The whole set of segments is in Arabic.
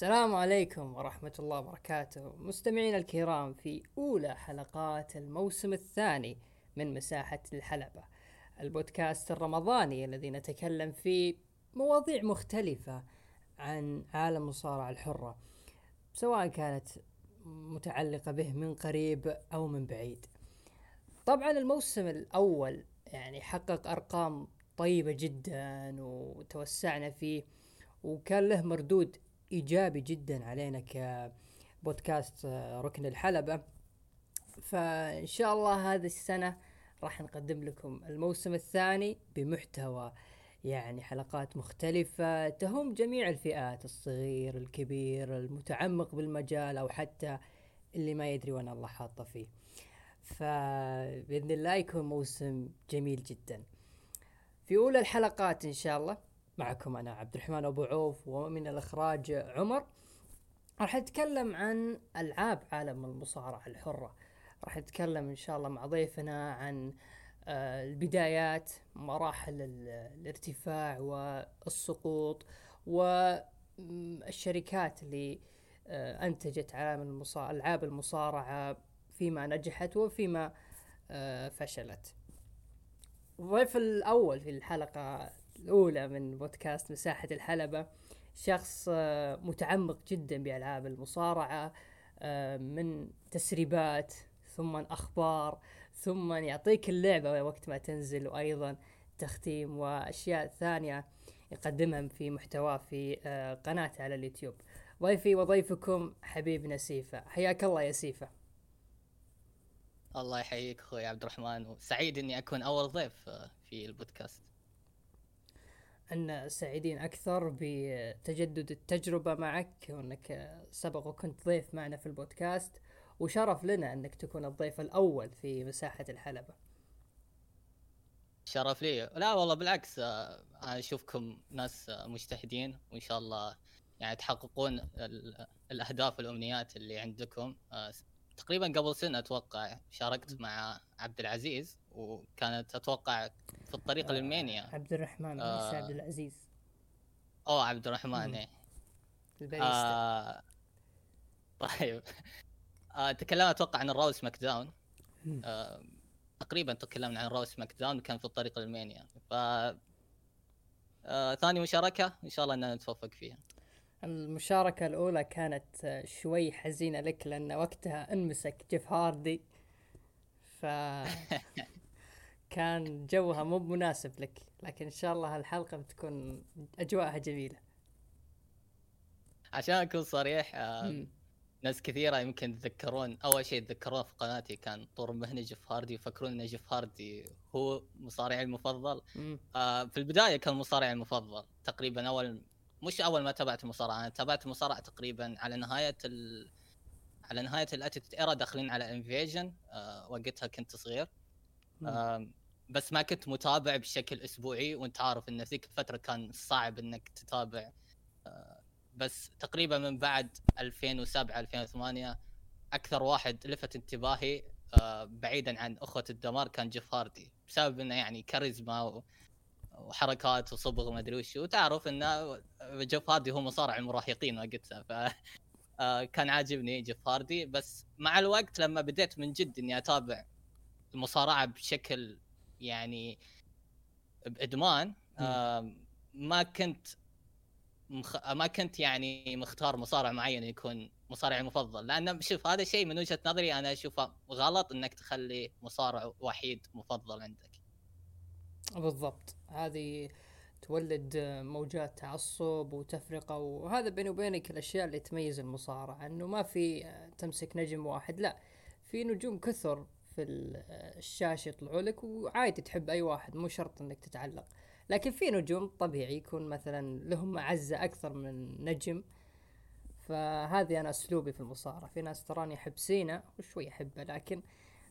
السلام عليكم ورحمة الله وبركاته. مستمعينا الكرام في أولى حلقات الموسم الثاني من مساحة الحلبة. البودكاست الرمضاني الذي نتكلم فيه مواضيع مختلفة عن عالم المصارعة الحرة سواء كانت متعلقة به من قريب أو من بعيد. طبعا الموسم الأول يعني حقق أرقام طيبة جدا وتوسعنا فيه وكان له مردود إيجابي جدا علينا كبودكاست آه، ركن الحلبة. فإن شاء الله هذه السنة راح نقدم لكم الموسم الثاني بمحتوى يعني حلقات مختلفة تهم جميع الفئات الصغير الكبير المتعمق بالمجال أو حتى اللي ما يدري وين الله حاطه فيه. فبإذن الله يكون موسم جميل جدا. في أولى الحلقات إن شاء الله. معكم أنا عبد الرحمن أبو عوف ومن الإخراج عمر. راح نتكلم عن ألعاب عالم المصارعة الحرة. راح نتكلم إن شاء الله مع ضيفنا عن آه، البدايات مراحل الارتفاع والسقوط والشركات اللي آه، أنتجت عالم المصارعه ألعاب المصارعة فيما نجحت وفيما آه، فشلت. الضيف الأول في الحلقة الأولى من بودكاست مساحة الحلبة. شخص آه، متعمق جدا بألعاب المصارعة آه، من تسريبات ثم أخبار ثم يعطيك اللعبة وقت ما تنزل وأيضا تختيم وأشياء ثانية يقدمها في محتواه في آه، قناته على اليوتيوب. ضيفي وضيفكم حبيبنا سيفا حياك الله يا سيفا الله يحييك أخوي عبد الرحمن. وسعيد إني أكون أول ضيف في البودكاست. أن سعيدين أكثر بتجدد التجربة معك وأنك سبق وكنت ضيف معنا في البودكاست وشرف لنا أنك تكون الضيف الأول في مساحة الحلبة. شرف لي. لا والله بالعكس آه، أنا أشوفكم ناس مجتهدين وإن شاء الله يعني تحققون الأهداف والأمنيات اللي عندكم. آه، تقريبا قبل سنة أتوقع شاركت مع عبد العزيز. وكانت أتوقع في الطريق آه للمانيا عبد الرحمن آه عبد العزيز. اوه عبد الرحمن إيه. آه طيب. آه تكلمنا أتوقع عن ال Raw SmackDown آه تقريبا تكلمنا عن ال Raw SmackDown كان في الطريق للمانيا ف آه ثاني مشاركة إن شاء الله إننا نتوفق فيها. المشاركة الأولى كانت شوي حزينة لك لأن وقتها أنمسك جيف هاردي. ف كان جوها مو مناسب لك لكن إن شاء الله الحلقة بتكون أجواءها جميلة. عشان أكون صريح آه ناس كثيرة يمكن يتذكرون أول شيء يتذكرون في قناتي كان طور مهني جيف هاردي يفكرون إن جيف هاردي هو مصارعي المفضل. آه في البداية كان مصارعي المفضل تقريبا أول مش أول ما تابعت المصارعه أنا تابعت المصارعه تقريبا على نهاية ال... على نهاية ال Attitude Era داخلين على Invasion آه وقتها كنت صغير. آه بس ما كنت متابع بشكل أسبوعي وأنت عارف إن ذيك الفترة كان صعب إنك تتابع. آه، بس تقريبا من بعد 2007 2008 أكثر واحد لفت انتباهي آه، بعيدا عن أخوة الدمار كان جيف هاردي بسبب إنه يعني كاريزما وحركات وصبغ وما أدري وش. وتعرف إنه جيف هاردي هو مصارع المراهقين وقتها ف آه، كان عاجبني جيف هاردي. بس مع الوقت لما بديت من جد إني أتابع المصارعة بشكل يعني بإدمان ما كنت مخ... ما كنت يعني مختار مصارع معين يكون مصارعي المفضل. لأن شوف هذا شيء من وجهة نظري أنا أشوفه غلط إنك تخلي مصارع وحيد مفضل عندك. بالضبط. هذه تولد موجات تعصب وتفرقة وهذا بيني وبينك الأشياء اللي تميز المصارعه إنه ما في تمسك نجم واحد لا في نجوم كثر في الشاشة يطلعوا لك وعادي تحب أي واحد مو شرط إنك تتعلق. لكن في نجوم طبيعي يكون مثلا لهم معزه أكثر من نجم. فهذه أنا أسلوبي في المصارعة. في ناس تراني أحب سينا وشوي أحبه لكن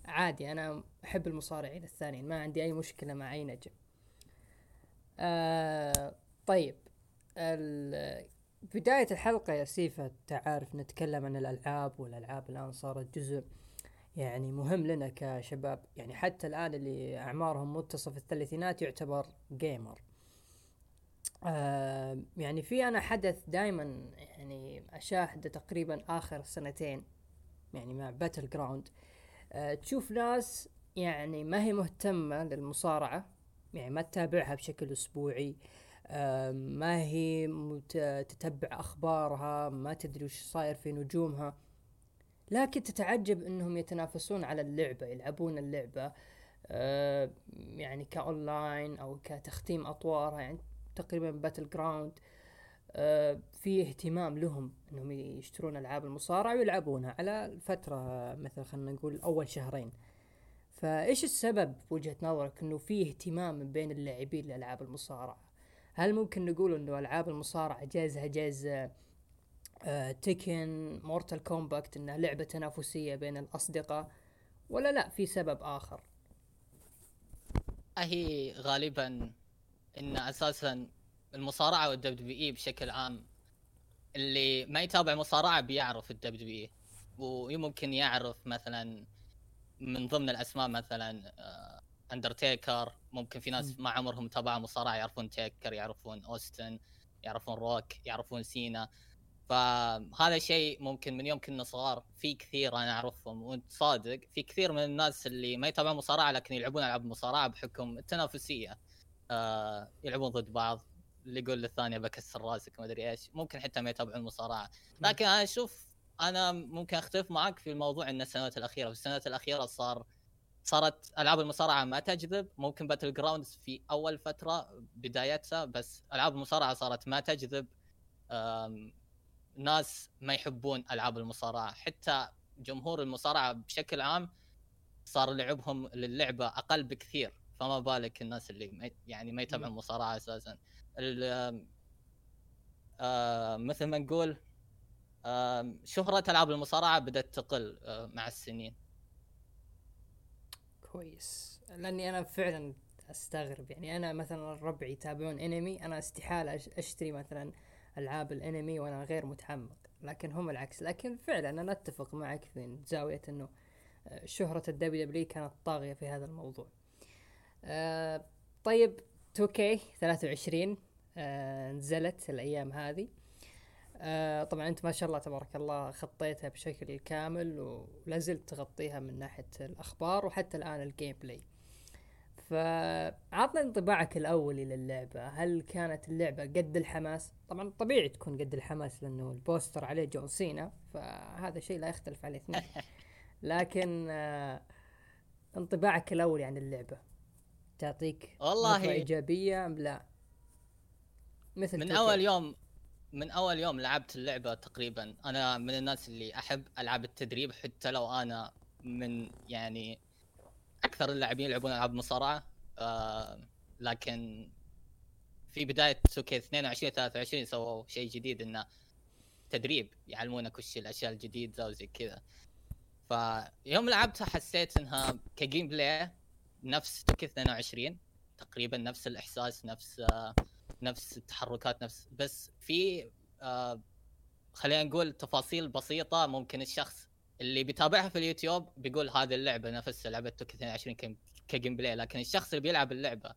عادي أنا أحب المصارعين الثانيين ما عندي أي مشكلة مع أي نجم. آه طيب. بداية الحلقة يا سيفا تعرف نتكلم عن الألعاب والألعاب الآن صارت جزء يعني مهم لنا كشباب. يعني حتى الآن اللي أعمارهم منتصف الثلاثينات يعتبر جيمر آه يعني في أنا حدث دائما يعني أشاهده تقريبا آخر سنتين يعني مع باتل جراوند آه تشوف ناس يعني ما هي مهتمة للمصارعة يعني ما تتابعها بشكل أسبوعي. آه ما هي تتبع أخبارها ما تدري وش صاير في نجومها. لكن تتعجب إنهم يتنافسون على اللعبة يلعبون اللعبة آه يعني كأونلاين أو كتختيم اطوارها يعني تقريبا Battleground آه في اهتمام لهم إنهم يشترون ألعاب المصارعة ويلعبونها على فتره مثلا خلينا نقول أول شهرين. فإيش السبب بوجهه نظرك إنه في اهتمام بين اللاعبين لألعاب المصارعة؟ هل ممكن نقول إنه ألعاب المصارعة زيها زي Tekken Mortal Kombat إنها لعبة تنافسية بين الأصدقاء ولا لا في سبب آخر. هي غالبا إن أساسا المصارعة وال WWE بشكل عام اللي ما يتابع مصارعة بيعرف ال WWE ويمكن يعرف مثلا من ضمن الأسماء مثلا اندرتيكر آه، ممكن في ناس ما عمرهم تابعوا مصارعة يعرفون تيكر يعرفون اوستن يعرفون روك يعرفون سينا فهذا شيء ممكن من يوم كنا صغار في كثير أنا أعرفهم وأنت صادق في كثير من الناس اللي ما يتابعون مصارعة لكن يلعبون ألعاب مصارعة بحكم التنافسية. آه يلعبون ضد بعض اللي يقول للثانيه بكسر راسك ما أدري إيش ممكن حتى ما يتابعون المصارعه لكن أنا أشوف أنا ممكن أختلف معك في الموضوع إن السنوات الأخيرة في السنوات الأخيرة صار صارت ألعاب المصارعة ما تجذب ممكن باتل جراوندز في أول فترة بدايتها بس ألعاب المصارعة صارت ما تجذب. ناس ما يحبون ألعاب المصارعة. حتى جمهور المصارعة بشكل عام صار لعبهم للعبة أقل بكثير. فما بالك الناس اللي يعني ما يتابعون المصارعه أساسا. آه مثل ما نقول آه شهرة ألعاب المصارعة بدأت تقل آه مع السنين. كويس. لأني أنا فعلا أستغرب. يعني أنا مثلا ربعي يتابعون انمي أنا استحالة أشتري مثلا ألعاب الأنمي وأنا غير متعمق لكن هم العكس. لكن فعلا أنا أتفق معك في زاوية إنه آه، شهرة ال WWE كانت طاغية في هذا الموضوع. آه طيب 2K 23 آه نزلت الأيام هذه. طبعا أنت ما شاء الله تبارك الله غطيتها بشكل كامل ولا زلت تغطيها من ناحية الأخبار وحتى الآن ال gameplay فعطنا انطباعك الاولي للعبه هل كانت اللعبة قد الحماس؟ طبعا طبيعي تكون قد الحماس لأنه البوستر عليه جون سينا فهذا شيء لا يختلف عليه اثنين لكن آه انطباعك الاولي عن اللعبة. تعطيك والله إيجابية أم لا؟ مثل من أول يوم من أول يوم لعبت اللعبة تقريبا أنا من الناس اللي أحب ألعاب التدريب حتى لو أنا من يعني أكثر اللاعبين يلعبون ألعاب مصارعة آه لكن في بداية سوكي 22 23 سووا شيء جديد إنه تدريب يعلمونك وش الأشياء الجديدة وزي كذا. فيوم لعبتها حسيت إنها ك gameplay نفس 2K 22 تقريبا نفس الإحساس نفس آه نفس التحركات نفس بس في آه خلينا نقول تفاصيل بسيطة ممكن الشخص اللي بيتابعها في اليوتيوب بيقول هذه اللعبة نفس لعبة 2K 22 ك gameplay لكن الشخص اللي بيلعب اللعبة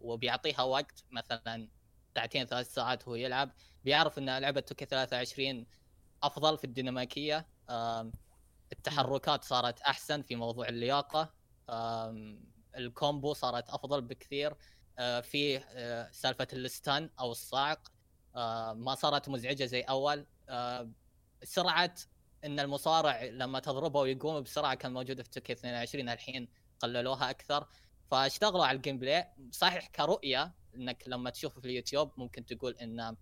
وبيعطيها وقت مثلا ساعتين ثلاث ساعات وهو يلعب بيعرف إن لعبة 2K 23 أفضل في الديناميكية. التحركات صارت أحسن في موضوع اللياقة. ال combo صارت أفضل بكثير. في سالفة ال stun أو الصاعق ما صارت مزعجة زي أول. سرعة إن المصارع لما تضربه ويقوم بسرعة كان موجوده في 2K 22 الحين قللوها أكثر. فاشتغلوا على ال gameplay. صحيح كرؤية إنك لما تشوفه في اليوتيوب ممكن تقول إن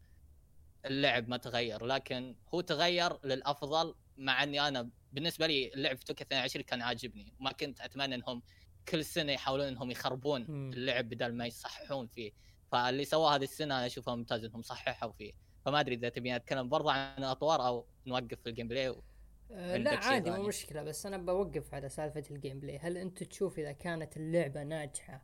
اللعب ما تغير لكن هو تغير للأفضل مع إني أنا بالنسبة لي اللعب في 2K 22 كان عاجبني ما كنت أتمنى إنهم كل سنة يحاولون إنهم يخربون م. اللعب بدل ما يصححون فيه. فاللي سواه هذه السنة أنا اشوفه ممتاز إنهم صححوا فيه. فما أدري إذا تبي أتكلم برضه عن الأطوار أو نوقف في ال gameplay أه لا عادي مو مشكلة بس أنا بوقف على سالفة ال gameplay. هل انت تشوف إذا كانت اللعبة ناجحة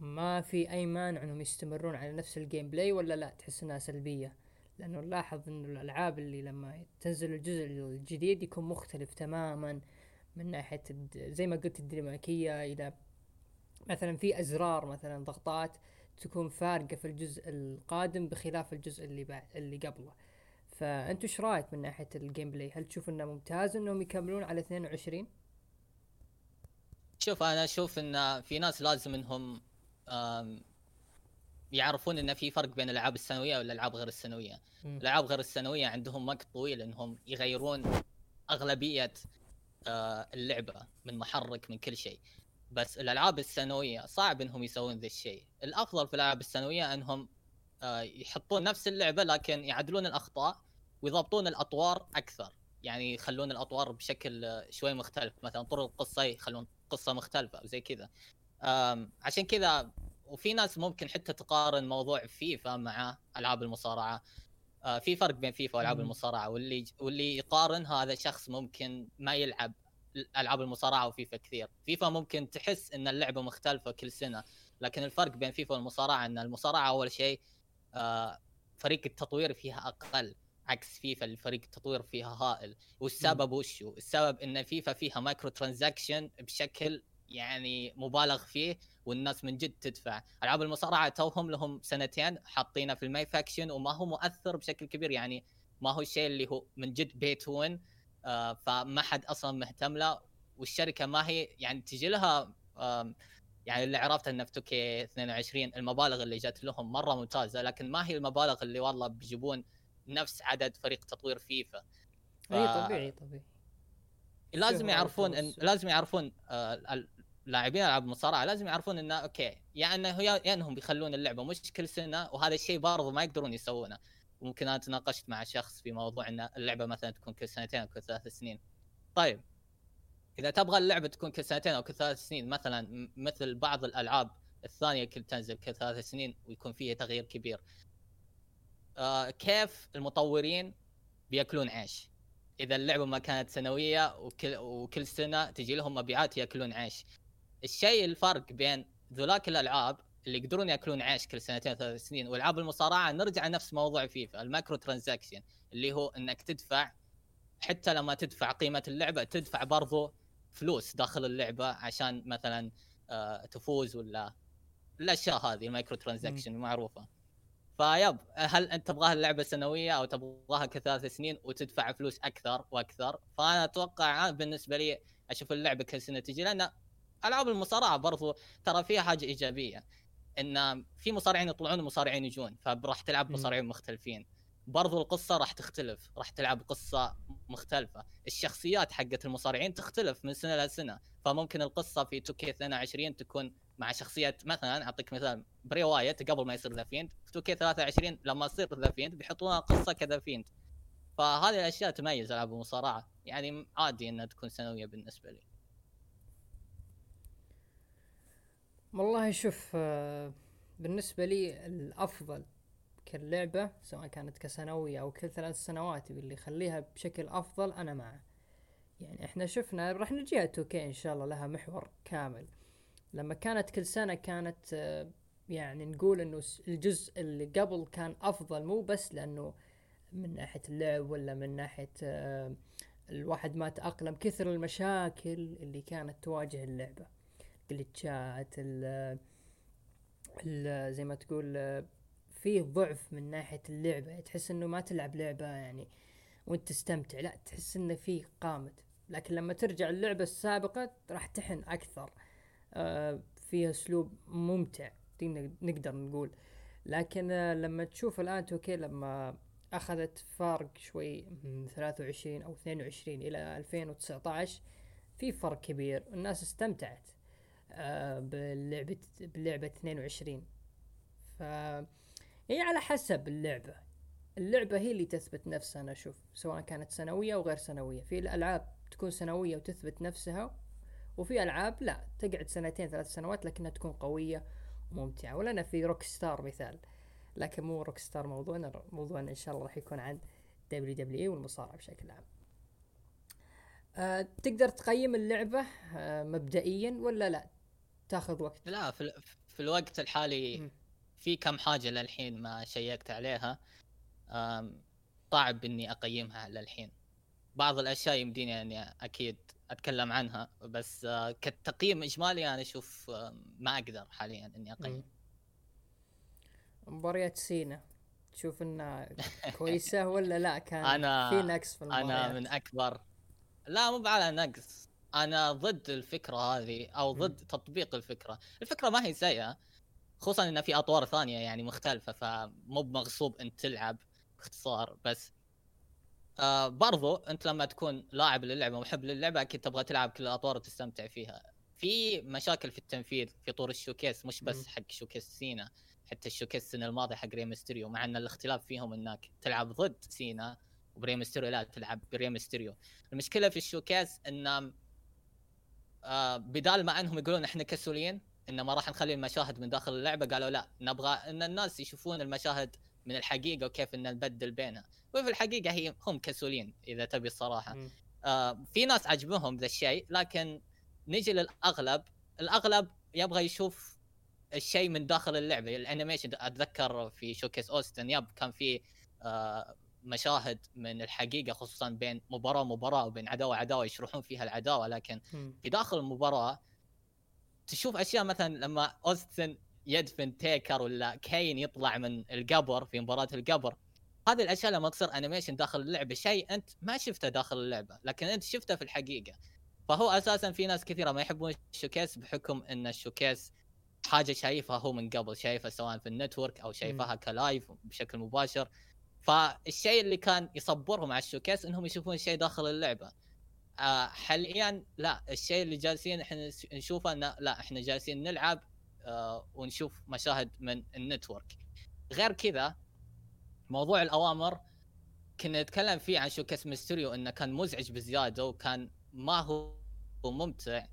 ما في أي مانع إنهم يستمرون على نفس ال gameplay ولا لا؟ تحس إنها سلبية؟ لأنه نلاحظ إنه الألعاب اللي لما تنزل الجزء الجديد يكون مختلف تماما من ناحية زي ما قلت الديناميكية إلى مثلا في أزرار مثلا ضغطات تكون فارقة في الجزء القادم بخلاف الجزء اللي بعد اللي قبله. فأنتوا إيش رأيك من ناحية ال gameplay هل تشوف إنه ممتاز إنهم يكملون على 22 شوف أنا أشوف إن في ناس لازم إنهم يعرفون إن في فرق بين الألعاب السنوية والألعاب غير السنوية. الألعاب غير السنوية عندهم وقت طويل إنهم يغيرون أغلبية آه، اللعبة من محرك من كل شيء. بس الألعاب السنوية صعب إنهم يسوون ذا الشيء. الأفضل في الألعاب السنوية إنهم آه، يحطون نفس اللعبة لكن يعدلون الأخطاء ويضبطون الأطوار أكثر. يعني يخلون الأطوار بشكل شوي مختلف. مثلا طرق القصة يخلون قصة مختلفة وزي كذا. عشان كذا وفي ناس ممكن حتى تقارن موضوع فيفا مع ألعاب المصارعة. آه في فرق بين فيفا وألعاب المصارعة. واللي واللي يقارن هذا شخص ممكن ما يلعب ألعاب المصارعة وفيفا كثير. فيفا ممكن تحس إن اللعبة مختلفة كل سنة. لكن الفرق بين فيفا والمصارعة إن المصارعة أول شيء آه فريق التطوير فيها أقل. عكس فيفا اللي فريق التطوير فيها هائل. والسبب وشو السبب إن فيفا فيها microtransaction بشكل يعني مبالغ فيه والناس من جد تدفع. ألعاب المصارعة توهم لهم سنتين حاطينه في ال MyFaction وما هو مؤثر بشكل كبير. يعني ما هو الشيء اللي هو من جد pay to win آه فما حد أصلا مهتم له. والشركة ما هي يعني تجي لها يعني اللي عرفته انه في 2K 22 المبالغ اللي جت لهم مرة ممتازة لكن ما هي المبالغ اللي والله بيجيبون نفس عدد فريق تطوير فيفا. ف... إي طبيعي طبيعي. لازم يعرفون إن لازم يعرفون آه لاعبين ألعاب المصارعة لازم يعرفون انه okay يا انه يا انهم بيخلون اللعبة مش كل سنة وهذا الشيء برضه ما يقدرون يسوونه. وممكن أنا تناقشت مع شخص في موضوع إن اللعبة مثلا تكون كل سنتين أو كل ثلاث سنين. طيب إذا تبغى اللعبة تكون كل سنتين أو كل ثلاث سنين مثلا مثل بعض الألعاب الثانية كل تنزل كل ثلاث سنين ويكون فيها تغيير كبير. كيف المطورين بيأكلون عيش. إذا اللعبة ما كانت سنوية وكل وكل سنة تجي لهم مبيعات يأكلون عيش. الشيء الفرق بين ذولاك الألعاب اللي يقدرون يأكلون عيش كل سنتين ثلاث سنين وألعاب المصارعة نرجع نفس موضوع فيفا ال micro transaction اللي هو إنك تدفع حتى لما تدفع قيمة اللعبة تدفع برضو فلوس داخل اللعبة عشان مثلا آه تفوز ولا الأشياء هذه ال micro transaction معروفة. فيب هل أنت تبغاها اللعبه سنويه أو تبغاها كثلاث سنين وتدفع فلوس أكثر وأكثر؟ فأنا أتوقع بالنسبة لي أشوف اللعبة كل سنة تجي لأن ألعاب المصارعة برضو ترى فيها حاجة إيجابية إن في مصارعين يطلعون ومصارعين يجون فراح تلعب مصارعين مختلفين. برضو القصة راح تختلف راح تلعب قصة مختلفة. الشخصيات حقت المصارعين تختلف من سنة لسنة فممكن القصة في 2K 22 تكون مع شخصيه مثلا أعطيك مثال بري وايت قبل ما يصير The Fiend في 2K 23 لما يصير The Fiend بيحطون قصه كذا Fiend. فهذه الأشياء تميز العاب المصارعه يعني عادي إنها تكون سنوية بالنسبة لي. والله شوف آه، بالنسبة لي الأفضل كاللعبة سواء كانت كسنوية أو كل ثلاث سنوات اللي يخليها بشكل أفضل أنا معه. يعني إحنا شفنا راح نجيها توكي إن شاء الله لها محور كامل. لما كانت كل سنة كانت آه، يعني نقول إنه الجزء اللي قبل كان أفضل مو بس لأنه من ناحية اللعب ولا من ناحية آه، الواحد ما تأقلم كثر المشاكل اللي كانت تواجه اللعبة. جلتشات ال زي ما تقول في ضعف من ناحية اللعبة. تحس إنه ما تلعب لعبة يعني وأنت تستمتع لا تحس إنه في قامت. لكن لما ترجع اللعبة السابقة راح تحن أكثر. آه فيها أسلوب ممتع نقدر نقول. لكن آه لما تشوف الآن توكي لما أخذت فارق شوي من 23 أو 22 إلى 2019 في فرق كبير. الناس استمتعت آه، باللعبة باللعبة 22 ف هي على حسب اللعبة. اللعبة هي اللي تثبت نفسها أنا أشوف سواء كانت سنوية أو غير سنوية. في الألعاب تكون سنوية وتثبت نفسها وفي ألعاب لا تقعد سنتين ثلاث سنوات لكنها تكون قوية وممتعة. ولنا في روك ستار مثال لكن مو روك ستار موضوعنا موضوعنا إن شاء الله راح يكون عن WWE والمصارعة بشكل عام. أه تقدر تقيم اللعبة أه مبدئيا ولا لا؟ تاخذ وقت. لا في, في الوقت الحالي في كم حاجة للحين ما شيكت عليها. صعب إني أقيمها للحين. بعض الأشياء يمديني يعني أكيد أتكلم عنها بس كتقييم إجمالي أنا أشوف ما أقدر حاليا إني أقيم. مباريات سينا تشوف إنها كويسة ولا لا؟ كان أنا في نقص في المباريات. أنا من أكبر لا مو على نقص أنا ضد الفكرة هذه أو ضد م. تطبيق الفكرة. الفكرة ما هي سيئة خصوصا إن في أطوار ثانية يعني مختلفة فمو بمغصوب انت تلعب باختصار بس آه برضو انت لما تكون لاعب للعبة ومحب للعبة أكيد تبغى تلعب كل الاطوار وتستمتع فيها. في مشاكل في التنفيذ في طور الشوكيس مش بس حق شوكيس سينا حتى ال showcase السنة الماضيه حق ري مستيريو مع إن الاختلاف فيهم إنك تلعب ضد سينا وبري مستيريو لا تلعب بري مستيريو المشكلة في ال showcase إن آه بدال ما إنهم يقولون إحنا كسولين ان ما راح نخلي المشاهد من داخل اللعبة قالوا لا نبغى إن الناس يشوفون المشاهد من الحقيقة وكيف إن نبدل بينها. وفي الحقيقة هي هم كسولين إذا تبي الصراحة. آه في ناس عجبهم ذا الشيء لكن نجي للأغلب الأغلب يبغى يشوف الشيء من داخل اللعبة. ال animation أتذكر في showcase أوستن يب كان في آه مشاهد من الحقيقة خصوصا بين مباراة ومباراة وبين عداوة وعداوة يشرحون فيها العداوة. لكن في داخل المباراة تشوف أشياء مثلا لما أوستن يدفن Taker ولا Kane يطلع من القبر في مباراة القبر. هذه الأشياء لما تصير animation داخل اللعبة شيء أنت ما شفته داخل اللعبة لكن أنت شفته في الحقيقة. فهو أساسا في ناس كثيرة ما يحبون ال showcase بحكم إن ال showcase حاجة شايفها هو من قبل شايفها سواء في ال Network أو شايفها ك live بشكل مباشر. فالشيء اللي كان يصبرهم على ال showcase إنهم يشوفون شيء داخل اللعبة. آه حاليا لا الشيء اللي جالسين إحنا نشوفه إنه لا إحنا جالسين نلعب ونشوف مشاهد من ال Network. غير كذا موضوع الأوامر كنا نتكلم فيه عن showcase ميستيريو إنه كان مزعج بزيادة وكان ما هو ممتع.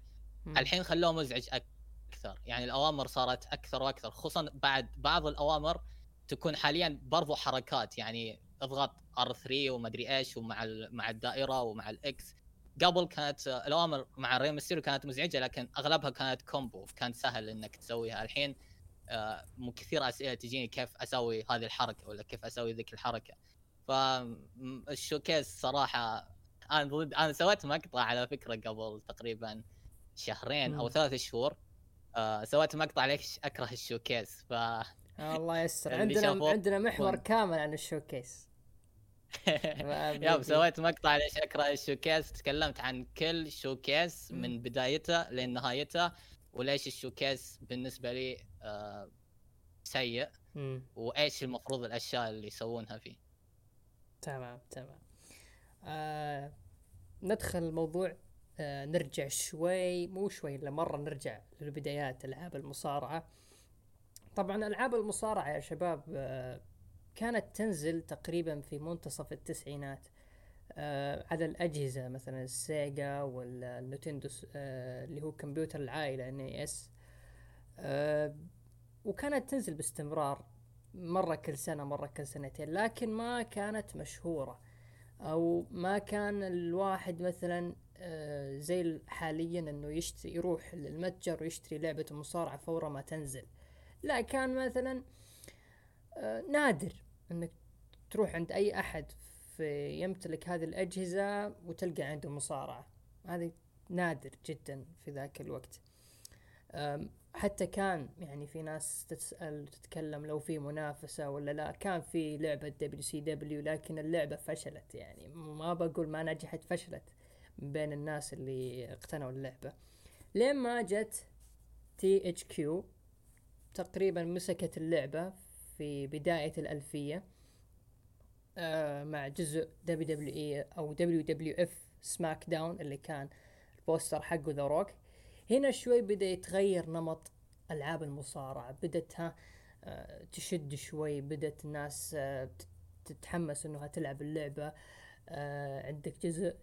الحين خلوه مزعج أكثر. يعني الأوامر صارت أكثر وأكثر خصوصا بعد بعض الأوامر تكون حاليا برضو حركات. يعني اضغط R3 ومدري إيش ومع مع الدائرة ومع ال X قبل كانت الأوامر مع ري مستيريو كانت مزعجة لكن أغلبها كانت combo. كان سهل إنك تسويها. الحين آه، مو كثير أسئلة تجيني كيف أسوي هذه الحركة ولا كيف أسوي ذيك الحركة. فال showcase صراحة أنا ضد أنا سويت مقطع على فكرة قبل تقريبا شهرين أو ثلاث شهور. آه سويت مقطع ليش أكره ال showcase. ف الله يسر. عندنا عندنا محور كامل عن ال showcase. يا سويت مقطع ليش اكره ال showcase تكلمت عن كل showcase من بدايته لين نهايته وليش ال showcase بالنسبة لي آه سيء وإيش المفروض الأشياء اللي يسوونها فيه. تمام تمام. آه ندخل الموضوع آه نرجع شوي مو شوي الا مرة نرجع للبدايات ألعاب المصارعة. طبعا ألعاب المصارعة يا شباب آه كانت تنزل تقريبا في منتصف التسعينات آه على الأجهزة مثلا السيجا والنتندو آه اللي هو كمبيوتر العائلة NES. آه وكانت تنزل باستمرار مرة كل سنة مرة كل سنتين لكن ما كانت مشهورة. أو ما كان الواحد مثلا آه زي حاليا إنه يشتري يروح للمتجر ويشتري لعبة المصارعة فور ما تنزل. لا كان مثلا آه نادر. إنك تروح عند أي أحد في يمتلك هذه الأجهزة وتلقى عنده مصارعة. هذه نادر جدا في ذاك الوقت. حتى كان يعني في ناس تسأل تتكلم لو في منافسة ولا لا. كان في لعبة WCW لكن اللعبة فشلت يعني. ما بقول ما نجحت فشلت بين الناس اللي اقتنوا اللعبة. لين ما جت THQ تقريبا مسكت اللعبة في بداية الألفية آه مع جزء دبليو دبليو اف سماك داون اللي كان ال poster حقه The Rock هنا شوي بدأ يتغير نمط ألعاب المصارعة بدت ها آه تشد شوي بدت الناس آه تتحمس إنها تلعب اللعبة. عندك جزء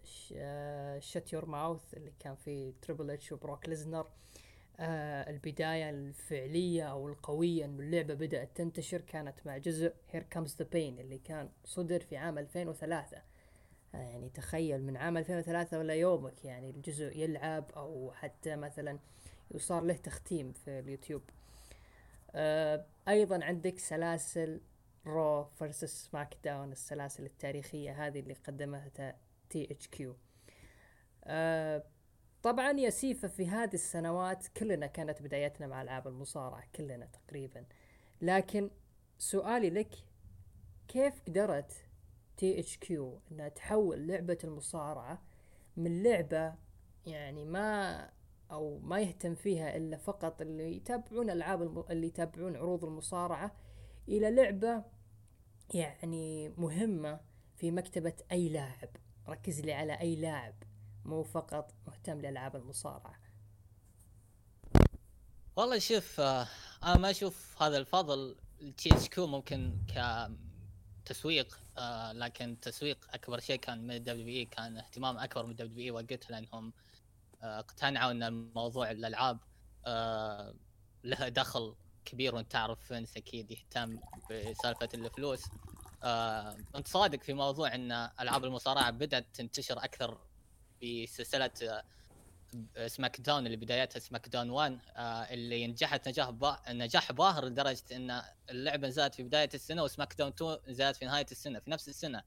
Shut Your Mouth اللي كان فيه Triple H وبروك ليزنر. البداية الفعلية أو القوية إنه اللعبة بدأت تنتشر كانت مع جزء Here Comes the Pain اللي كان صدر في عام 2003 آه يعني تخيل من عام 2003 ولا يومك يعني الجزء يلعب أو حتى مثلا يصار له تختيم في اليوتيوب. آه أيضا عندك سلاسل Raw versus SmackDown السلاسل التاريخية هذه اللي قدمتها THQ آه طبعا يا سيفا في هذه السنوات كلنا كانت بدايتنا مع العاب المصارعه كلنا تقريبا. لكن سؤالي لك كيف قدرت THQ إنها تحول لعبة المصارعة من لعبة يعني ما أو ما يهتم فيها إلا فقط اللي يتابعون العاب الم... اللي يتابعون عروض المصارعة إلى لعبة يعني مهمة في مكتبة أي لاعب. ركز لي على أي لاعب. مو فقط مهتم لألعاب المصارعة. والله شوف آه، أنا ما أشوف هذا الفضل ل THQ ممكن كتسويق آه لكن تسويق أكبر شيء كان من ال WWE كان اهتمام أكبر من ال WWE وقتها لأنهم آه اقتنعوا إن الموضوع الألعاب لها دخل كبير وأنت تعرف فينس أكيد يهتم بسالفة الفلوس. أنت صادق في موضوع إن ألعاب المصارعة بدأت تنتشر أكثر في سلسلة آه SmackDown اللي بدايتها SmackDown 1 آه اللي نجحت نجاح با... نجاح باهر لدرجة إن اللعبة نزلت في بداية السنة و SmackDown 2 نزلت في نهاية السنة في نفس السنة.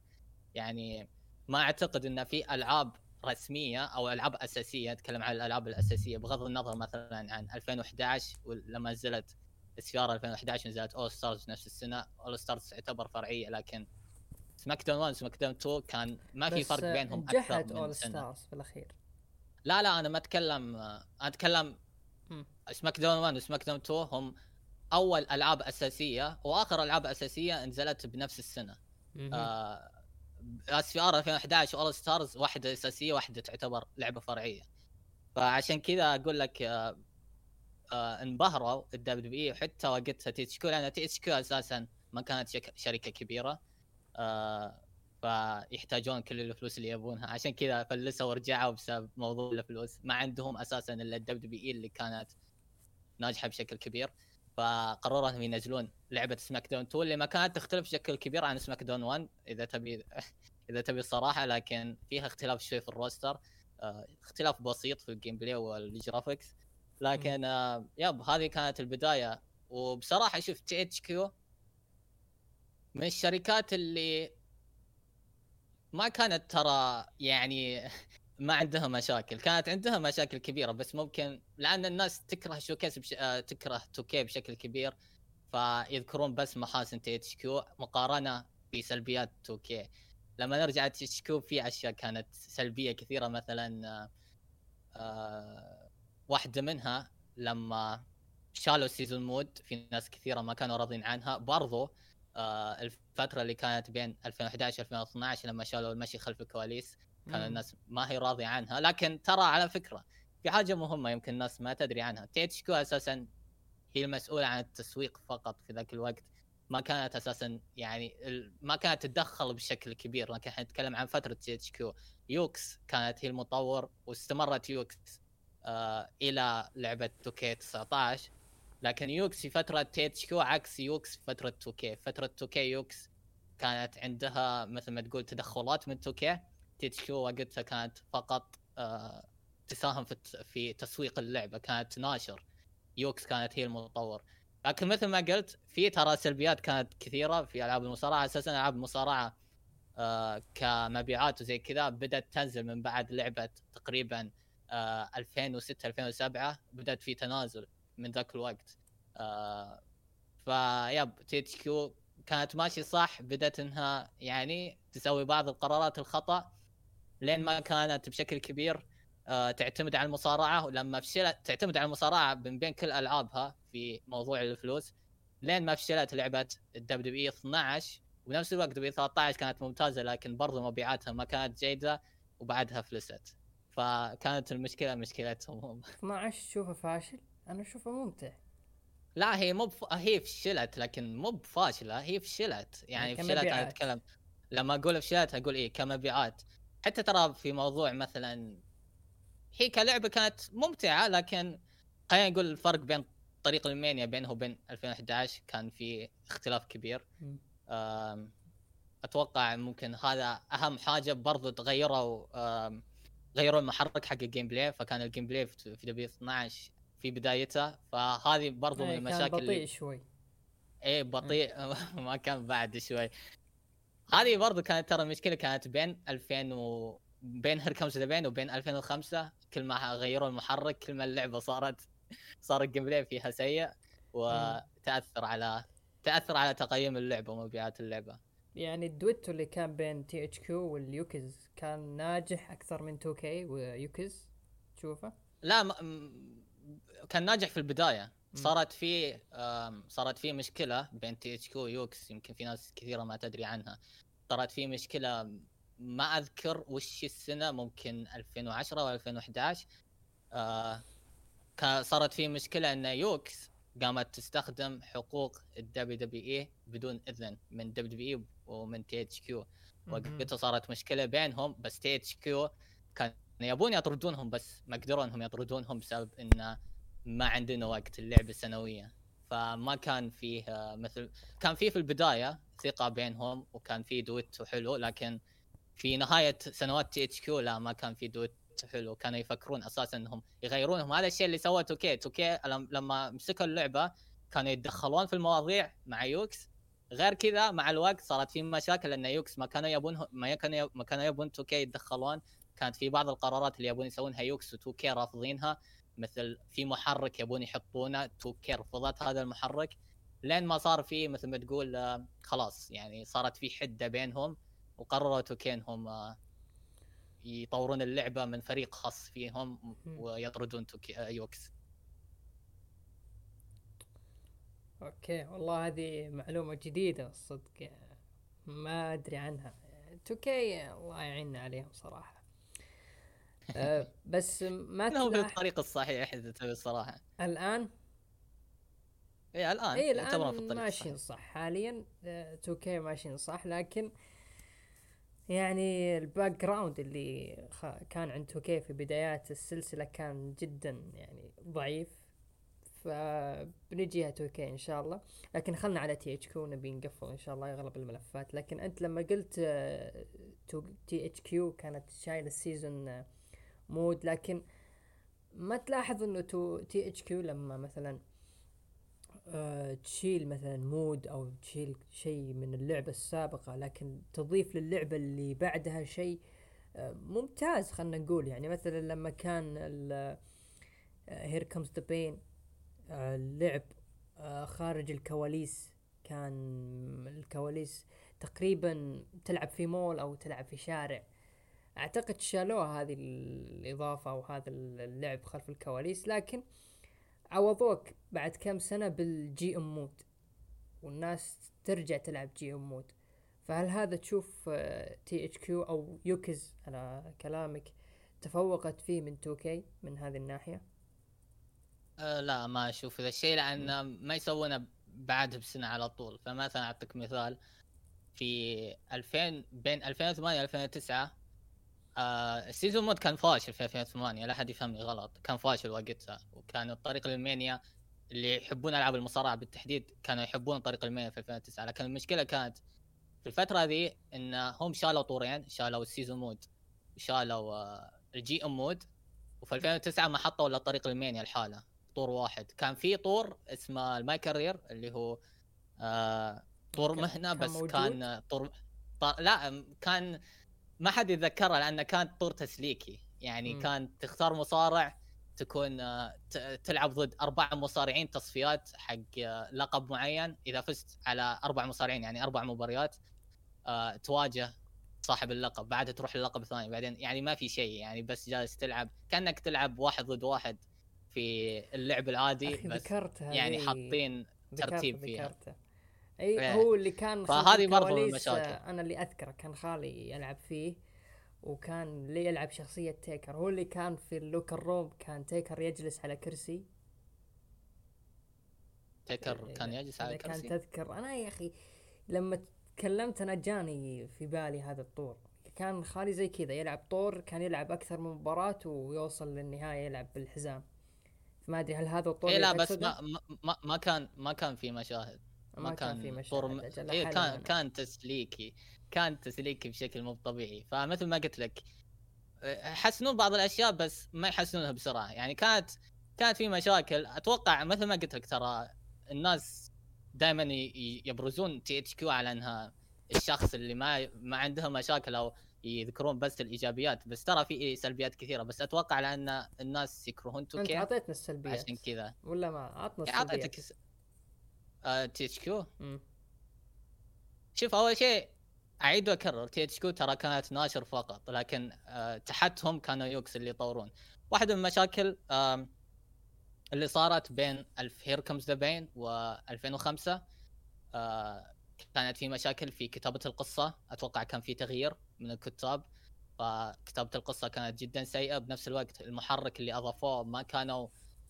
يعني ما أعتقد إن في ألعاب رسمية أو ألعاب أساسية أتكلم عن الألعاب الأساسية بغض النظر مثلا عن 2011 لما نزلت SVR 2011 نزلت All Stars نفس السنة. All Stars تعتبر فرعية لكن SmackDown 1 SmackDown 2 كان ما في فرق بينهم أكثر من All Stars في الأخير. لا لا أنا ما أتكلم أتكلم SmackDown 1 و SmackDown 2 هم أول ألعاب أساسية وآخر ألعاب أساسية نزلت بنفس السنة. آه SVR 2011 All Stars واحدة أساسية واحدة تعتبر لعبة فرعية. فعشان كذا أقول لك آه آه انبهروا ال WWE حتى وقتها تي إتش كيو لأن تي إتش كيو أساسا ما كانت شركة كبيرة. آه فيحتاجون كل الفلوس اللي يبونها. عشان كذا فلسوا ورجعوا بسبب موضوع الفلوس. ما عندهم أساسا إلا ال WWE اللي كانت ناجحة بشكل كبير. فقرروا إنهم ينزلون لعبة SmackDown 2 اللي ما كانت تختلف بشكل كبير عن SmackDown 1 إذا تبي إذا تبي الصراحة لكن فيها اختلاف شوي في ال roster. آه اختلاف بسيط في ال gameplay وال graphics لكن آه yep هذه كانت البداية. وبصراحة شفت THQ من الشركات اللي ما كانت ترى يعني ما عندها مشاكل. كانت عندها مشاكل كبيرة بس ممكن لأن الناس تكره 2K بش... آه، تكره 2K بشكل كبير فيذكرون بس محاسن THQ مقارنة بسلبيات 2K لما نرجع THQ في أشياء كانت سلبية كثيرة مثلا آه, آه، واحدة منها لما شالوا ال season mode في ناس كثيرة ما كانوا راضين عنها. برضو آه الفترة اللي كانت بين 2011 2012 لما شالوا المشي خلف الكواليس كان الناس ما هي راضية عنها. لكن ترى على فكرة في حاجة مهمة يمكن الناس ما تدري عنها. THQ أساسا؟ هي المسؤولة عن التسويق فقط في ذاك الوقت. ما كانت أساسا يعني ما كانت تتدخل بشكل كبير. لكن إحنا نتكلم عن فترة THQ. Yuke's كانت هي المطور واستمرت Yuke's آه إلى لعبة 2K 19 لكن Yuke's في فترة THQ عكس Yuke's في فترة 2K. فترة 2K Yuke's كانت عندها مثل ما تقول تدخلات من 2K. THQ وقتها كانت فقط آه تساهم في في تسويق اللعبة كانت ناشر. Yuke's كانت هي المطور لكن مثل ما قلت في ترى سلبيات كانت كثيرة في ألعاب المصارعة. أساسا ألعاب المصارعة آه كمبيعات وزي كذا بدأت تنزل من بعد لعبة تقريبا آه 2006 2007 بدأت في تنازل. من ذاك الوقت. آه ف yep THQ كانت ماشي صح. بدأت إنها يعني تسوي بعض القرارات الخطأ لين ما كانت بشكل كبير آه تعتمد على المصارعة. ولما فشلت تعتمد على المصارعة من بين كل ألعابها في موضوع الفلوس. لين ما فشلت لعبة ال WWE 12 وبنفس الوقت WWE 13 كانت ممتازة لكن برضو مبيعاتها ما كانت جيدة وبعدها فلست. فكانت المشكلة مشكلتهم هم. 12 تشوفه فاشل؟ أنا أشوفه ممتع. لا هي مو بف... هي فشلت لكن مو بفاشلة هي فشلت. يعني فشلت أنا أتكلم لما أقول فشلت أقول إيه كمبيعات. حتى ترى في موضوع مثلا هي كلعبة كانت ممتعة لكن خلينا نقول الفرق بين طريق المانيا بينه وبين 2011 كان في اختلاف كبير. أتوقع ممكن هذا أهم حاجة برضو تغيروا غيروا المحرك حق الجيم بلاي فكان الجيم بلاي في دبي 12 في بدايته فهذه برضو من إيه، المشاكل كان بطيء شوي. إيه بطيء ما كان بعد شوي. هذه برضو كانت ترى المشكلة كانت بين 2000 و بين هير كمز بين وبين 2005 كل ما غيروا المحرك كل ما اللعبة صارت صار ال gameplay فيها سيء وتأثر على تأثر على تقييم اللعبة ومبيعات اللعبة. يعني الدويتو اللي كان بين THQ وال Yuke's كان ناجح أكثر من 2K و Yuke's تشوفه؟ لا م... كان ناجح في البداية. صارت في صارت في مشكلة بين THQ و Yuke's يمكن في ناس كثيرة ما تدري عنها. صارت في مشكلة ما أذكر وش السنة ممكن 2010 أو 2011 آه صارت في مشكلة إن Yuke's قامت تستخدم حقوق ال WWE بدون إذن من دبليو دبليو إي ومن تي اتش كيو وقتها صارت مشكلة بينهم بس THQ كان يبون يطردونهم بس ما قدروا انهم يطردونهم بسبب إنه ما عندنا وقت اللعبه السنوية. فما كان فيه مثل كان فيه في البداية ثقة بينهم وكان فيه دويتو حلو لكن في نهاية سنوات THQ لا ما كان في دويتو حلو. كانوا يفكرون أساسا إنهم يغيرونهم. هذا الشيء اللي سوى 2K 2K لما مسكوا اللعبة كانوا يتدخلون في المواضيع مع Yuke's. غير كذا مع الوقت صارت في مشاكل لأن Yuke's ما كانوا يبون ما كانوا ما كانوا يبون 2K يتدخلون. كانت في بعض القرارات اللي يبون يسوونها Yuke's و 2K رافضينها مثل في محرك يبون يحطونه 2K رفضت هذا المحرك. لين ما صار في مثل ما تقول آه، خلاص يعني صارت في حدة بينهم وقرروا 2K انهم آه، يطورون اللعبة من فريق خاص فيهم ويطردون آه، Yuke's. okay والله هذه معلومة جديدة الصدق ما أدري عنها. 2K الله يعيننا عليهم صراحة. أه بس ما هو في الطريق الصحيح إذا تبي الصراحه الآن؟ اي الآن. اي الآن ماشيين صح حاليا 2K ماشيين صح لكن يعني ال background اللي كان عند 2K في بدايات السلسلة كان جدا يعني ضعيف. فبنجيها 2K إن شاء الله. لكن خلنا على THQ نبي نقفل إن شاء الله أغلب الملفات. لكن أنت لما قلت THQ كانت شايلة ال season mode لكن ما تلاحظ إنه THQ لما مثلا آه تشيل مثلا mode أو تشيل شيء من اللعبة السابقة لكن تضيف للعبة اللي بعدها شيء آه ممتاز خلنا نقول. يعني مثلا لما كان Here Comes the Pain اللعب آه خارج الكواليس كان الكواليس تقريبا تلعب في مول أو تلعب في شارع. أعتقد شالوها هذه الإضافة أو هذا اللعب خلف الكواليس لكن عوضوك بعد كم سنة بال GM mode. والناس ترجع تلعب GM mode. فهل هذا تشوف THQ أو Yuke's على كلامك تفوقت فيه من 2K من هذه الناحية؟ أه لا ما أشوف ذا الشيء لأن ما يسوونه بعدها بسنة على طول. فمثلا أعطيك مثال في 2000 بين 2008 و 2009 آه ال season mode كان فاشل في 2008 لا أحد يفهمني غلط. كان فاشل وقتها. وكان الطريق لل Mania اللي يحبون ألعاب المصارعة بالتحديد كانوا يحبون طريق ال Mania في 2009 لكن المشكلة كانت في الفترة ذي إن هم شالوا طورين شالوا ال season mode وشالوا آه ال GM mode وفي 2009 ما حطوا إلا طريق ال Mania لحاله طور واحد. كان في طور اسمه ال My Career اللي هو آه طور مهنة بس كان, كان طور لا كان ما حد يتذكرها لأنه كانت طور تسليكي. يعني م. كان تختار مصارع تكون آه، تلعب ضد أربع مصارعين تصفيات حق آه، لقب معين. إذا فزت على أربع مصارعين يعني أربع مباريات آه، تواجه صاحب اللقب. بعدها تروح للقب الثاني. بعدين يعني ما في شيء. يعني بس جالس تلعب. كأنك تلعب واحد ضد واحد في اللعب العادي. بس يعني حاطين ترتيب فيها. ذكرته. إي إيه. هو اللي كان فهذه برضو من المشاكل أنا اللي أذكره كان خالي يلعب فيه وكان اللي يلعب شخصية Taker. هو اللي كان في ال locker room كان Taker يجلس على كرسي. تيكر إيه، كان يجلس على كرسي كان تذكر. أنا يا أخي لما تكلمت أنا جاني في بالي هذا الطور. كان خالي زي كذا يلعب طور كان يلعب أكثر من مباراة ويوصل للنهاية يلعب بالحزام. ما أدري هل هذا الطور إيه لا بس ما, ما ما كان ما كان في مشاهد. ما, كان, في مشاهد إيه كان كان تسليكي كان تسليكي بشكل مو طبيعي. فمثل ما قلت لك حسنون بعض الأشياء بس ما يحسنونها بسرعة. يعني كانت كانت في مشاكل. أتوقع مثل ما قلت لك ترى الناس دائما يبرزون THQ على إنها الشخص اللي ما ما عندهم مشاكل أو يذكرون بس الإيجابيات. بس ترى في سلبيات كثيرة. بس أتوقع لأن الناس يكرهون 2K انت أعطيتنا السلبيات. عشان كذا. ولا ما؟ عطنا السلبيات. اعطيتك THQ شوف أول شيء أعيد وأكرر THQ ترى كانت ناشر فقط لكن آه تحتهم كانوا Yuke's اللي يطورون. واحدة من المشاكل اللي صارت بين Here Comes the Pain و 2005 آه كانت في مشاكل في كتابة القصة. أتوقع كان في تغيير من الكتاب فكتابة القصة كانت جدا سيئة. بنفس الوقت المحرك اللي أضافوه ما كانوا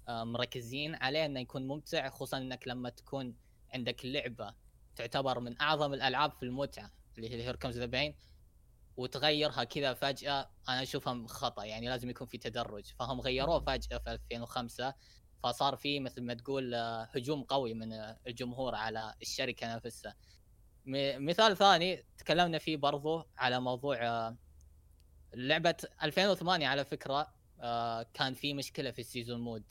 آه مركزين عليه إنه يكون ممتع خصوصا إنك لما تكون عندك لعبة تعتبر من أعظم الألعاب في المتعة اللي هي Here Comes the Pain وتغيرها كذا فجأة أنا اشوفها خطأ يعني لازم يكون في تدرج. فهم غيروه فجأة في 2005 فصار في مثل ما تقول آه، هجوم قوي من الجمهور على الشركة نفسها. مثال ثاني تكلمنا فيه برضو على موضوع آه، لعبة 2008 على فكرة آه، كان في مشكلة في ال season mode.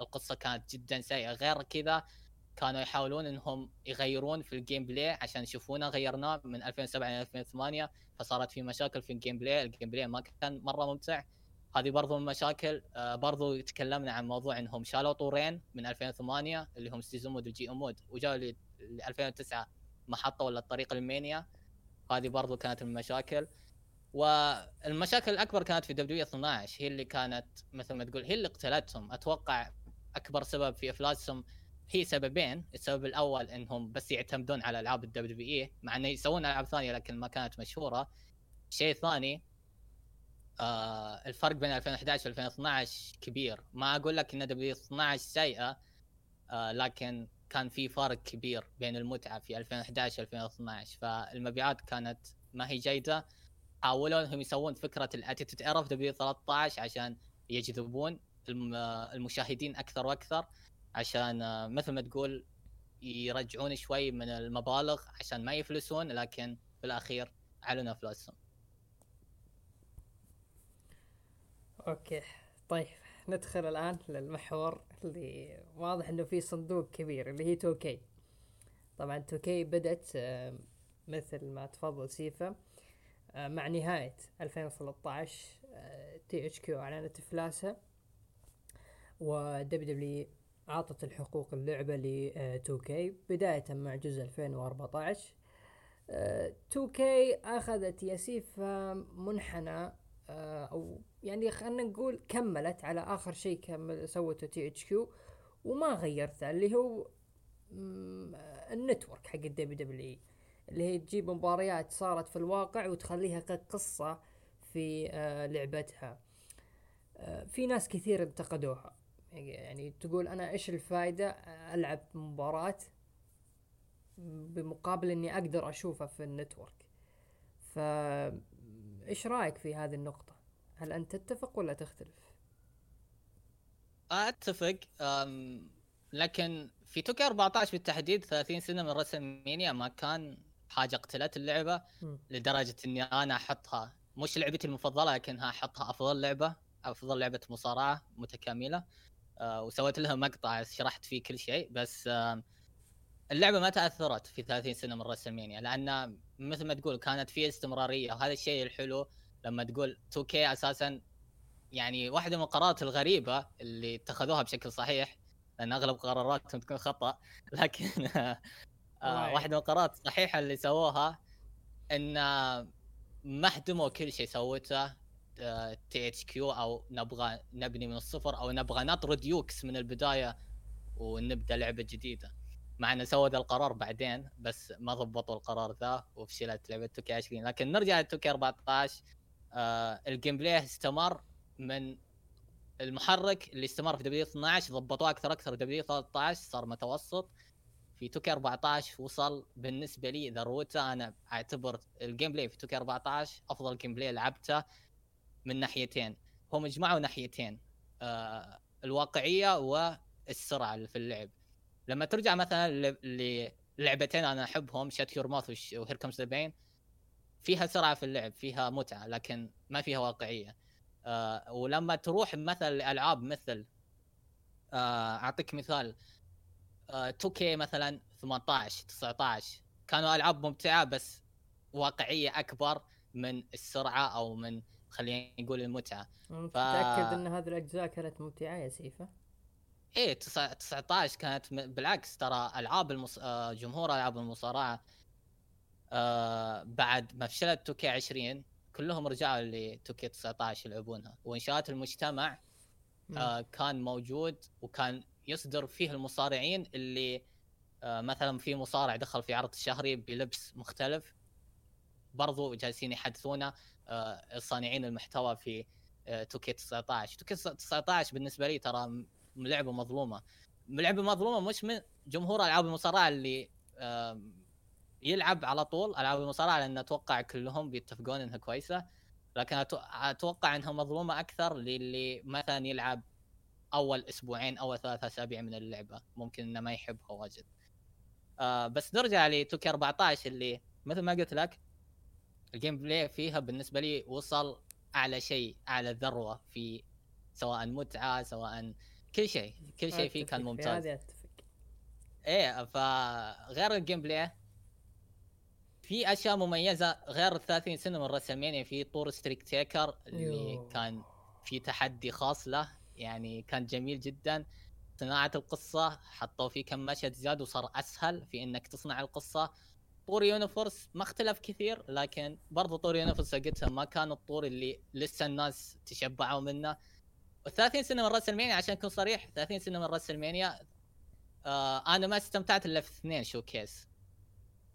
القصة كانت جدا سيئة. غير كذا كانوا يحاولون إنهم يغيرون في ال gameplay عشان يشوفونه. غيرناه من 2007 إلى 2008 فصارت في مشاكل في ال gameplay ال gameplay ما كان مرة ممتع. هذه برضو من المشاكل. آه برضو تكلمنا عن موضوع إنهم شالوا طورين من 2008 اللي هم season mode وال GM mode وجاوا ل 2009 ما حطوا الطريق المانيا. هذه برضو كانت من المشاكل. والمشاكل الأكبر كانت في WWE 12 هي اللي كانت مثل ما تقول هي اللي قتلتهم أتوقع أكبر سبب في إفلاسهم هي سببين. السبب الأول إنهم بس يعتمدون على ألعاب ال WWE مع إنه يسوون ألعاب ثانية لكن ما كانت مشهورة. الشيء الثاني آه الفرق بين 2011 و 2012 كبير. ما أقول لك إن WWE 12 سيئة آه لكن كان في فرق كبير بين المتعة في 2011 و 2012 فالمبيعات كانت ما هي جيدة. حاولوا إنهم يسوون فكرة ال Attitude Era في WWE 13 عشان يجذبون المشاهدين أكثر وأكثر. عشان آه، مثل ما تقول يرجعون شوي من المبالغ عشان ما يفلسون لكن في الأخير أعلنوا أفلاسهم. أوكي. طيب ندخل الآن للمحور اللي واضح إنه في صندوق كبير اللي هي توكي طبعا توكي بدت آه، مثل ما تفضل سيف آه، مع نهاية 2013 THQ أعلنت إفلاسها و WWE أعطت الحقوق اللعبة ل 2K آه، بداية مع جزء 2014 2K آه، أخذت ياسيف منحنى آه، أو يعني خلينا نقول كملت على آخر شيء كمل سوته THQ وما غيرته اللي هو ال Network حق ال WWE اللي هي تجيب مباريات صارت في الواقع وتخليها كقصة في لعبتها. في ناس كثير انتقدوها. يعني تقول أنا إيش الفائده ألعب مباراة بمقابل إني أقدر أشوفها في ال Network. ف إيش رأيك في هذه النقطة؟ هل أنت تتفق ولا تختلف؟ أتفق لكن في 2K 14 بالتحديد 30 سنة من WrestleMania ما كان حاجة قتلت اللعبة م. لدرجة إني أنا أحطها مش لعبتي المفضلة لكنها أحطها أفضل لعبة أفضل لعبة مصارعة متكاملة. وسويت لها مقطع شرحت فيه كل شيء بس اللعبة ما تأثرت في 30 سنة من رسلمانيا لأن مثل ما تقول كانت في استمرارية وهذا الشيء الحلو لما تقول 2K أساسا يعني واحدة من القرارات الغريبة اللي اتخذوها بشكل صحيح لأن أغلب قراراتهم تكون خطأ لكن آه واحدة من القرارات الصحيحة اللي سووها إن ما هدموا كل شيء سوته THQ أو نبغى نبني من الصفر أو نبغى نطرد يوكس من البداية ونبدأ لعبة جديدة. مع إنه سووا ذا القرار بعدين بس ما ضبطوا القرار ذا وفشلت لعبة 2K 20 لكن نرجع ل 2K 14 آه ال gameplay استمر من المحرك اللي استمر في WWE 12 ضبطوه أكثر أكثر WWE 13 صار متوسط. في 2K 14 وصل بالنسبة لي ذروته أنا أعتبر ال gameplay في 2K 14 أفضل gameplay لعبته. من ناحيتين. هم جمعوا ناحيتين آه الواقعية والسرعه اللي في اللعب. لما ترجع مثلا للعبتين أنا أحبهم Shut Your Mouth و Here Comes the Pain فيها سرعه في اللعب فيها متعة لكن ما فيها واقعية. آه ولما تروح مثلا لألعاب مثل آه أعطيك مثال آه 2K مثلا 18 19 كانوا ألعاب ممتعة بس واقعية أكبر من السرعه أو من خلينا نقول المتعة. ف... متأكد إن هذه الأجزاء كانت ممتعة يا سيفا إيه 19 كانت بالعكس ترى ألعاب المص... آه، جمهور ألعاب المصارعة آه بعد ما فشلت توكي 20 كلهم رجعوا لتوكي 19 يلعبونها. وإنشاءات المجتمع آه كان موجود وكان يصدر فيه المصارعين اللي آه مثلا في مصارع دخل في عرض شهري بلبس مختلف. برضو جالسين يحدثونا آه صانعين المحتوى في آه توكي 19 توكي 19 بالنسبة لي ترى لعبة مظلومة. لعبة مظلومة مش من جمهور ألعاب المصارعة اللي يلعب على طول. ألعاب المصارعة لأن أتوقع كلهم بيتفقون إنها كويسة. لكن أتوقع إنها مظلومة أكثر للي مثلا يلعب أول أسبوعين أو ثلاث أسابيع من اللعبة. ممكن إنه ما يحبها واجد. آه بس نرجع ل 2K 14 اللي مثل ما قلت لك ال gameplay فيها بالنسبة لي وصل أعلى شيء أعلى ذروة في سواء متعة سواء كل شيء كل شيء فيه كان ممتاز. أتفق. إيه فغير ال gameplay في أشياء مميزة غير ال 30 سنة من WrestleMania في طور streak Taker اللي يو. كان في تحدي خاص له يعني كان جميل جدا. صناعة القصة حطوا فيه كم مشهد زيادة وصار أسهل في إنك تصنع القصة. طور Universe ما اختلف كثير لكن برضو طور Universe وقتها ما كان الطور اللي لسه الناس تشبعوا منه. و 30 سنة من WrestleMania عشان أكون صريح 30 سنة من WrestleMania آه أنا ما استمتعت إلا في اثنين showcase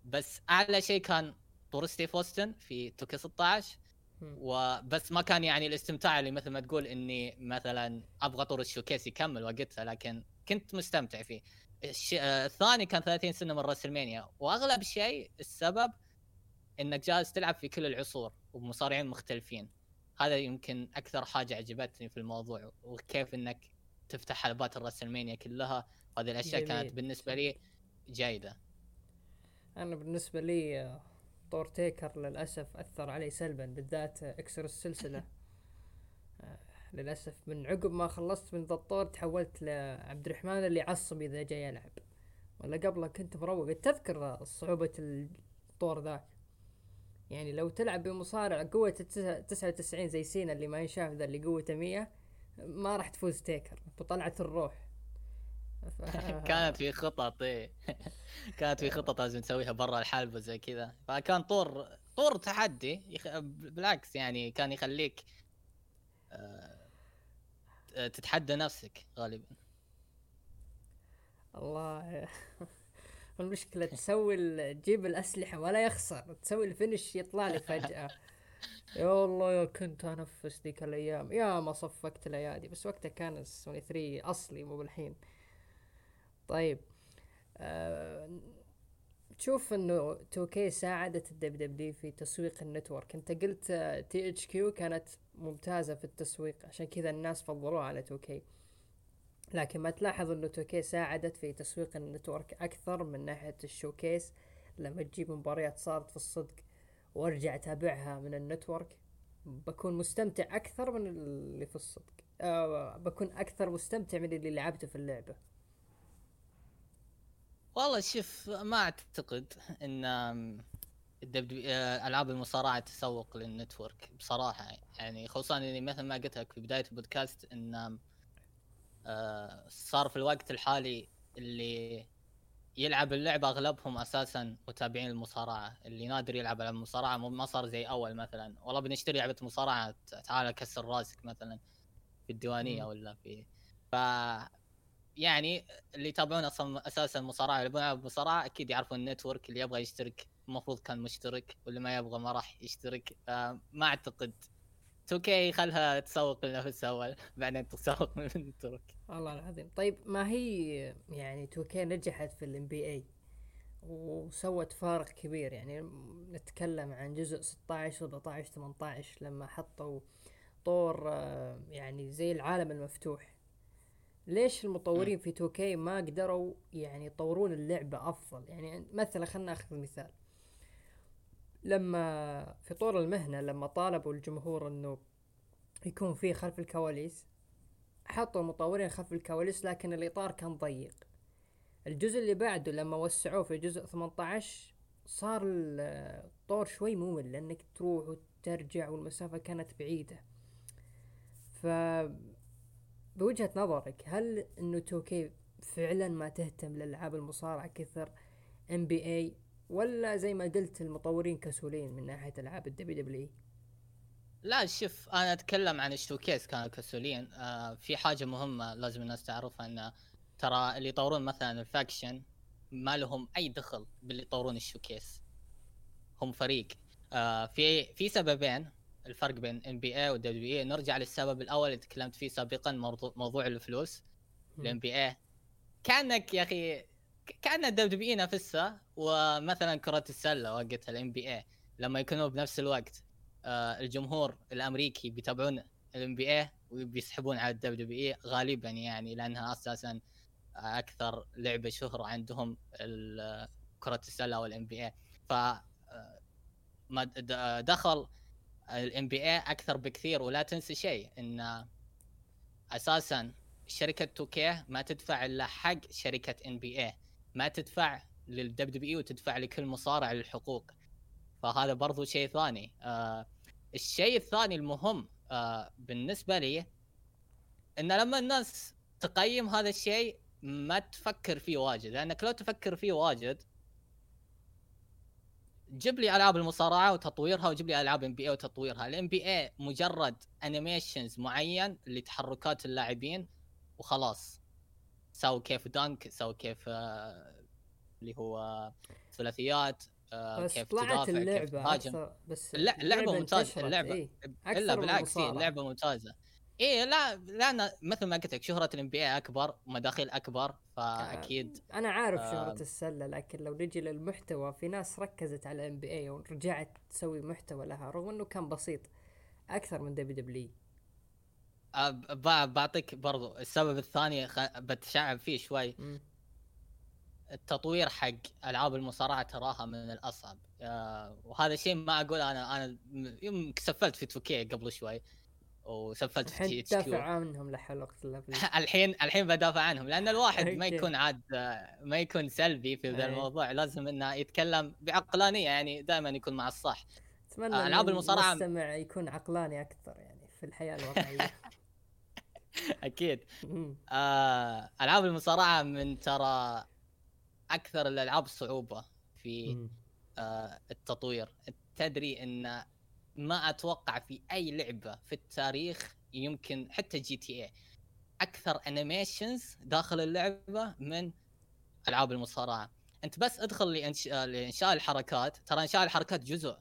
بس أعلى شيء كان طور ستيف أوستن في 2K 16 وبس ما كان يعني الاستمتاع اللي مثل ما تقول إني مثلا أبغى طور ال showcase يكمل وقتها لكن كنت مستمتع فيه. الثاني كان 30 سنة من WrestleMania وأغلب شيء السبب إنك جالس تلعب في كل العصور ومصارعين مختلفين. هذا يمكن أكثر حاجة عجبتني في الموضوع وكيف إنك تفتح حلبات الرسلمانيا كلها. هذه الأشياء جميل. كانت بالنسبة لي جيدة. أنا بالنسبة لي طور تيكر للأسف أثر علي سلبا بالذات إكسر السلسلة. آه، للأسف من عقب ما خلصت من ذا الطور تحولت لعبد الرحمن اللي عصب إذا جاي يلعب. ولا قبله كنت مروق. تذكر صعوبة الطور ذاك؟ يعني لو تلعب بمصارع قوة تسعة وتسعين زي سينا اللي ما ينشاف ذا اللي قوته مية ما راح تفوز تيكر. بطلعة الروح. كانت في خطط إيه. كانت في خطط لازم تسويها برا الحلبة زي كذا. فكان طور طور تحدي يخ... بالعكس يعني كان يخليك آه... تتحدى نفسك غالبا. الله. المشكلة تسوي تجيب الأسلحة ولا يخسر تسوي ال finish يطلع لي فجأة. يا الله يا كنت انفس ذيك الأيام. يا ما صفقت الأيادي بس وقتها كان سوني 3 أصلي مو بالحين. طيب أه تشوف إنه 2K ساعدت ال WWE في تسويق ال network. أنت قلت THQ كانت ممتازة في التسويق عشان كذا الناس فضلوها على 2K لكن ما تلاحظ إنه 2K ساعدت في تسويق ال network أكثر من ناحية ال showcase لما تجيب مباريات صارت في الصدق وأرجع أتابعها من ال network بكون مستمتع أكثر من اللي في الصدق. أه بكون أكثر مستمتع من اللي لعبته في اللعبة. والله شوف ما أعتقد إن ألعاب المصارعة تسوق للنتورك بصراحة. يعني خصوصا إني مثل ما قلت لك في بداية البودكاست إن آه، صار في الوقت الحالي اللي يلعب اللعبة أغلبهم أساسا متابعين المصارعة. اللي نادر يلعب العاب المصارعة ما صار زي أول مثلا. والله بنشتري لعبة مصارعة تعال كسر راسك مثلا في الديوانية ولا في ف يعني اللي يتابعون أصلا أساسا المصارعة يلعبون المصارعة أكيد يعرفون ال network اللي يبغى يشترك المفروض كان مشترك واللي ما يبغى ما راح يشترك. فما اعتقد. 2K خلها تسوق لنفسها اول بعدين تسوق من ال network والله العظيم. طيب ما هي يعني 2K نجحت في ال NBA وسوت فارق كبير يعني نتكلم عن جزء 16 17 18 لما حطوا طور آه، يعني زي العالم المفتوح. ليش المطورين في 2K ما قدروا يعني يطورون اللعبة أفضل؟ يعني مثلا خلنا ناخذ مثال. لما في طور المهنة لما طالبوا الجمهور إنه يكون فيه خلف الكواليس حطوا المطورين خلف الكواليس لكن الإطار كان ضيق. الجزء اللي بعده لما وسعوه في جزء 18 صار الطور شوي ممل لأنك تروح وترجع والمسافة كانت بعيدة. ف بوجهة نظرك هل إنه 2K فعلا ما تهتم للالعاب المصارعة كثر؟ NBA ولا زي ما قلت المطورين كسولين من ناحية ألعاب ال WW لا شوف أنا أتكلم عن ال showcase كانوا كسولين. آه في حاجة مهمة لازم الناس تعرفها ان ترى اللي يطورون مثلا ال faction ما لهم أي دخل باللي يطورون ال showcase. هم فريق. آه في في سببين الفرق بين ام بي اي ودبليو إي. نرجع للسبب الأول اللي تكلمت فيه سابقا موضوع, موضوع الفلوس. ال NBA كأنك يا أخي كان ال WWE نفسها ومثلا كرة السلة وقتها ال NBA لما يكونوا بنفس الوقت آه الجمهور الأمريكي بيتابعون ال NBA وبيسحبون على ال WWE غالبا يعني لأنها أساسا أكثر لعبة شهره عندهم كرة السلة وال NBA ف آه، دخل ال NBA أكثر بكثير. ولا تنسى شيء إن أساسا شركة 2K ما تدفع إلا حق شركة NBA ما تدفع لل WWE وتدفع لكل مصارع للحقوق. فهذا برضو شيء ثاني. آه الشيء الثاني المهم آه بالنسبة لي إن لما الناس تقيم هذا الشيء ما تفكر فيه واجد. لأنك لو تفكر فيه واجد جيب لي ألعاب المصارعة وتطويرها وجيب لي ألعاب NBA وتطويرها. ال NBA مجرد animations معين لتحركات اللاعبين وخلاص. سووا كيف dunk سووا كيف آه اللي هو ثلاثيات آه بس كيف طلعت اللعبة كيف بس اللعبة ممتازة اللعبه إيه؟ إلا بالعكس اللعبه ممتازة. إيه لا لا مثل ما قلت لك شهرة ال NBA أكبر ومداخيل أكبر فأكيد آه أنا عارف آه شهرة السلة لكن لو نجي للمحتوى في ناس ركزت على ال NBA ورجعت تسوي محتوى لها رغم إنه كان بسيط أكثر من WW بعطيك برضو السبب الثاني خ... بتشعب فيه شوي. م. التطوير حق ألعاب المصارعة تراها من الأصعب. آه وهذا الشيء ما أقول أنا أنا يوم سفلت في 2K قبل شوي وسفلت في THQ عنهم لحلقه الحين الحين بدافع عنهم لأن الواحد ما يكون عاد ما يكون سلبي في ذا الموضوع. لازم إنه يتكلم بعقلانية يعني دائما يكون مع الصح. أتمنى آه، ألعاب المصارعة المستمع يكون عقلاني أكثر يعني في الحياة الواقعية. أكيد. آه ألعاب المصارعة من ترى أكثر الألعاب صعوبة في آه التطوير. تدري إن ما أتوقع في أي لعبة في التاريخ يمكن حتى GTA أكثر animations داخل اللعبة من ألعاب المصارعة. أنت بس ادخل لإنشاء, الحركات. ترى إنشاء الحركات جزء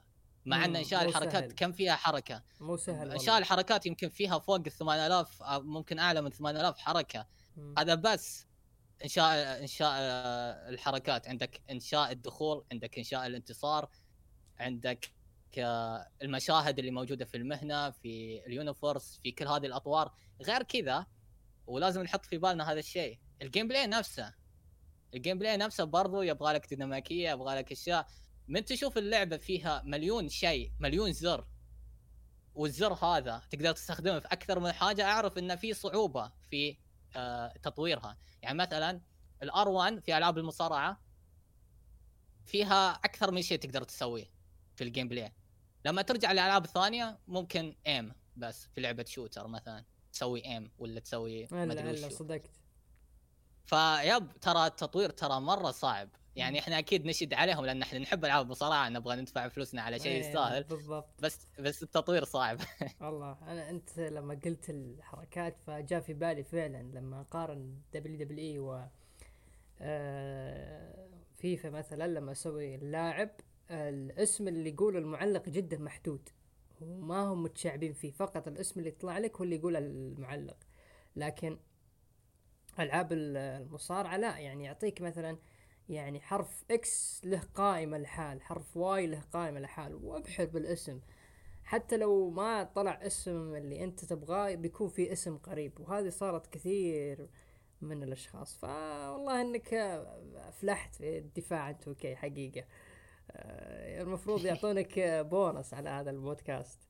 مع إن انشاء الحركات سهل. كم فيها حركة. مو سهل انشاء الحركات يمكن فيها فوق ال 8000 ممكن أعلى من 8000 حركة. مم. هذا بس إنشاء إنشاء آه، الحركات. عندك إنشاء الدخول عندك إنشاء الانتصار عندك المشاهد اللي موجودة في المهنة في ال universe في كل هذه الأطوار. غير كذا ولازم نحط في بالنا هذا الشيء. ال gameplay نفسه. ال gameplay نفسه برضو يبغى لك ديناميكية يبغى لك أشياء. من تشوف اللعبة فيها مليون شيء مليون زر والزر هذا تقدر تستخدمه في أكثر من حاجة أعرف إن في صعوبة في آه تطويرها. يعني مثلا ال R1 في ألعاب المصارعة فيها أكثر من شيء تقدر تسويه في ال gameplay. لما ترجع للألعاب الثانية ممكن aim بس في لعبة shooter مثلا تسوي aim ولا تسوي ما أدري صدقت. فيب ترى التطوير ترى مرة صعب. يعني إحنا أكيد نشد عليهم لأن إحنا نحب العاب المصارعه نبغى ندفع فلوسنا على شيء إيه، يستاهل بالضبط. بس بس التطوير صعب. والله أنا أنت لما قلت الحركات فجاء في بالي فعلا لما قارن WWE و آه، فيفا مثلا لما أسوي اللاعب الاسم اللي يقول المعلق جدا محدود. وما هم متشعبين فيه فقط الاسم اللي يطلع لك هو اللي يقول المعلق. لكن ألعاب المصارعة لا يعني يعطيك مثلا يعني حرف X له قائمة لحال حرف Y له قائمة لحال وابحث بالاسم. حتى لو ما طلع اسم اللي انت تبغاه بيكون في اسم قريب وهذه صارت كثير من الأشخاص. فوالله إنك افلحت في الدفاع عن 2K حقيقة. آه، المفروض يعطونك بونص على هذا البودكاست.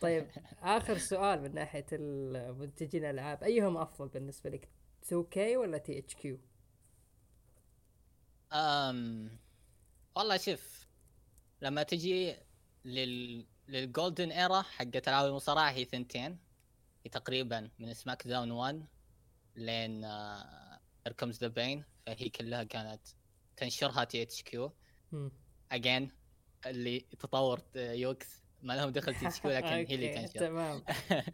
طيب آخر سؤال من ناحية المنتجين الألعاب. أيهم أفضل بالنسبة لك 2K ولا THQ؟ أم والله شوف لما تجي لل لل golden era حقت ألعاب المصارعة هي ثنتين. تقريبا من SmackDown 1 لين Here Comes the Pain فهي كلها كانت تنشرها THQ again اللي تطور Yuke's ما لهم دخل THQ لكن هي اللي تنشر. تمام.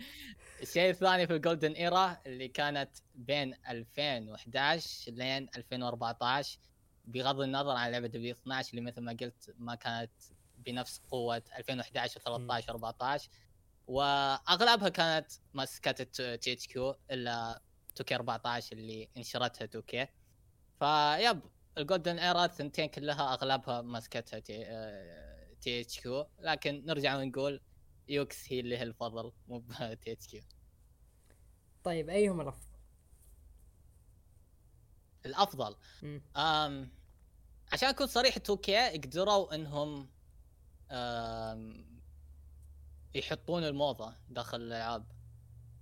الشيء الثاني في ال golden era اللي كانت بين 2011 لين 2014 بغض النظر عن لعبة WWE 12 اللي مثل ما قلت ما كانت بنفس قوة 2011 و13 14 وأغلبها كانت ماسكتها THQ إلا 2K 14 اللي انشرتها 2K فبال golden era الثنتين كلها أغلبها ماسكتها THQ. لكن نرجع ونقول Yuke's هي اللي هي الفضل مو THQ. طيب أيهم الأفضل؟ الأفضل. أم عشان أكون صريح 2K قدروا انهم يحطون الموضة داخل الألعاب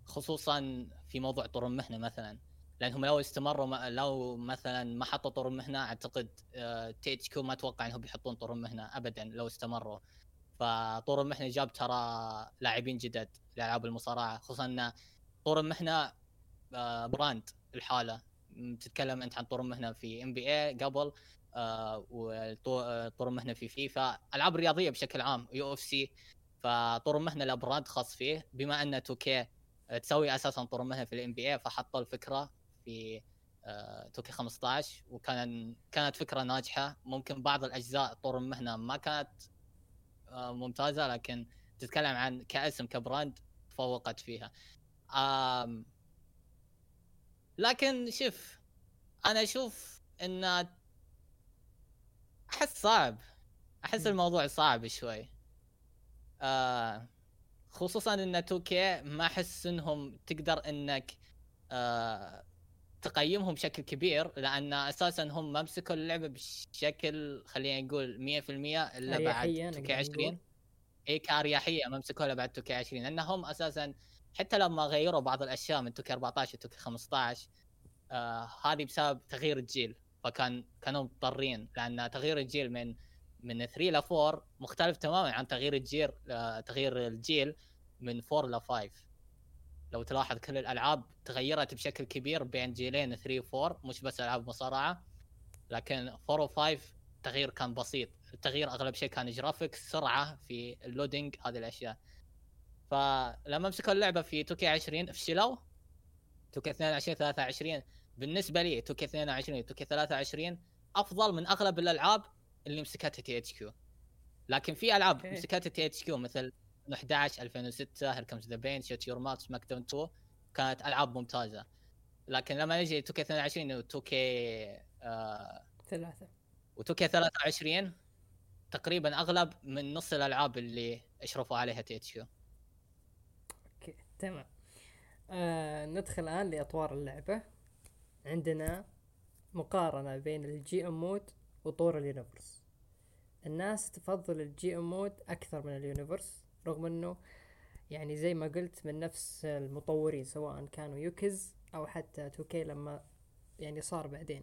خصوصا في موضوع طور المهنه مثلا. لأنهم لو استمروا لو مثلا ما حطوا طور المهنه أعتقد THQ ما أتوقع إنهم بيحطون طور المهنه ابدا لو استمروا. فطور المهنه جاب ترى لاعبين جدد لألعاب المصارعة خصوصا إن طور المهنه آه، brand لحاله. تتكلم أنت عن طور المهنه في NBA قبل آه، وطور المهنه في فيفا ألعاب رياضية بشكل عام UFC. فطور المهنه له brand خاص فيه. بما أن 2K تسوي أساسا طور المهنه في ال NBA فحطوا الفكرة في 2K 15 وكان كانت فكرة ناجحة. ممكن بعض الأجزاء طور المهنه ما كانت آه، ممتازة لكن تتكلم عن كاسم ك brand تفوقت فيها. لكن شوف أنا أشوف إن أحس صعب أحس الموضوع صعب شوي. آه خصوصا إن 2 كي ما أحس إنهم تقدر إنك آه تقيمهم بشكل كبير لأن أساسا هم ما مسكوا اللعبة بشكل خلينا نقول 100% إلا بعد 2 20 اي كأريحية ما مسكوها إلا بعد 2 20 لأنهم أساسا حتى لما غيروا بعض الأشياء من 2 14 و 15 آه هذه بسبب تغيير الجيل. فكان كانوا مضطرين لأن تغيير الجيل من من 3 ل 4 مختلف تماما عن تغيير الجيل آه تغيير الجيل من 4 ل 5 لو تلاحظ كل الألعاب تغيرت بشكل كبير بين جيلين 3 و 4 مش بس ألعاب مصارعة لكن 4 و 5 التغيير كان بسيط. التغيير أغلب شيء كان جرافيك سرعة في ال loading هذه الأشياء. فلما مسكوا اللعبة في 2K 20 فشلوا. 2K 22 23 بالنسبة لي توكي 22 توكي 23 أفضل من أغلب الألعاب اللي مسكتها THQ. لكن في ألعاب مسكتها THQ مثل 2011 2006 Here Comes the Pain Shut Your Mouth SmackDown 2 كانت ألعاب ممتازة. لكن لما نجي 2K 22 و 2K ثلاثة. و 2K 23 تقريبا أغلب من نص الألعاب اللي أشرفوا عليها THQ. تمام. آه ندخل الآن لأطوار اللعبة. عندنا مقارنة بين ال GM mode وطور ال universe الناس تفضل ال GM mode أكثر من ال universe رغم إنه يعني زي ما قلت من نفس المطورين سواء كانوا Yuke's أو حتى 2K لما يعني صار بعدين.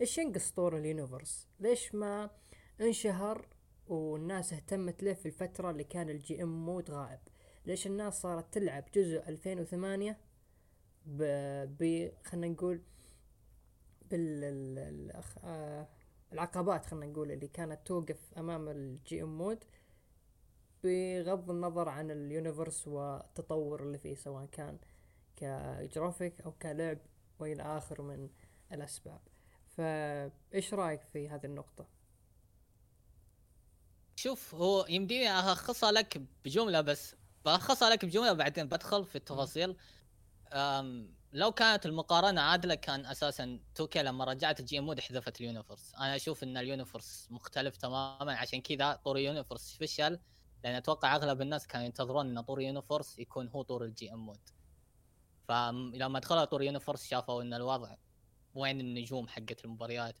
إيش ينقص طور ال universe ليش ما انشهر والناس اهتمت له في الفترة اللي كان ال GM mode غائب؟ ليش الناس صارت تلعب جزء 2008 ب, ب... خلينا نقول بال آه، العقبات خلينا نقول اللي كانت توقف أمام ال GM mode بغض النظر عن ال universe والتطور اللي فيه سواء كان كجرافيك أو كلعب وإلى اخره من الأسباب. فايش رأيك في هذه النقطة؟ شوف هو يمديني الخصها لك بجملة بس. بلخصها لك بجمله بعدين بدخل في التفاصيل. لو كانت المقارنة عادلة كان أساسا 2K لما رجعت ال GM mode حذفت ال universe. أنا أشوف إن ال universe مختلف تماما عشان كذا طور ال universe فشل لأن أتوقع أغلب الناس كانوا ينتظرون إن طور universe يكون هو طور ال GM mode فلما دخلوا طور universe شافوا إن الوضع وين النجوم حقت المباريات؟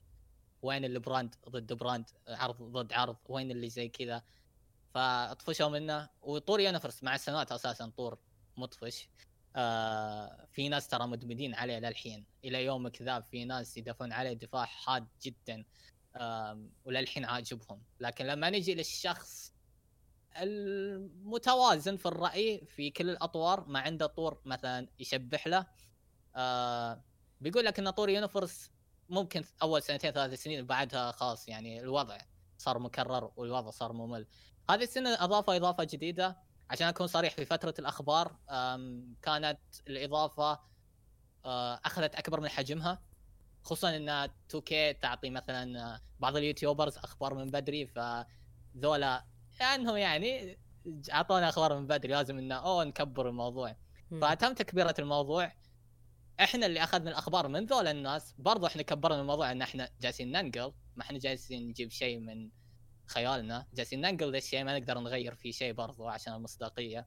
وين ال brand ضد brand عرض ضد عرض؟ وين اللي زي كذا؟ فطفشوا منه. وطور universe مع السنوات أساسا طور مطفش. آه في ناس ترى مدمنين عليه للحين. إلى يومك ذا في ناس يدافعون عليه دفاع حاد جدا. آه وللحين عاجبهم. لكن لما نجي للشخص المتوازن في الرأي في كل الأطوار ما عنده طور مثلا يشبح له. آه بيقول لك إن طور Universe ممكن أول سنتين ثلاث سنين بعدها خلاص يعني الوضع صار مكرر والوضع صار ممل. هذه السنة أضافوا إضافة جديدة. عشان أكون صريح في فترة الأخبار كانت الإضافة آه، أخذت أكبر من حجمها. خصوصا إن 2K تعطي مثلا بعض ال YouTubers أخبار من بدري فذولا لأنهم يعني أعطونا أخبار من بدري لازم انه اوه نكبر الموضوع. فتم تكبيرة الموضوع. إحنا اللي أخذنا الأخبار من ذول الناس برضو إحنا كبرنا الموضوع إن إحنا جالسين ننقل ما إحنا جالسين نجيب شيء من خيالنا. جالسين ننقل الشيء ما نقدر نغير فيه شيء برضو عشان المصداقية.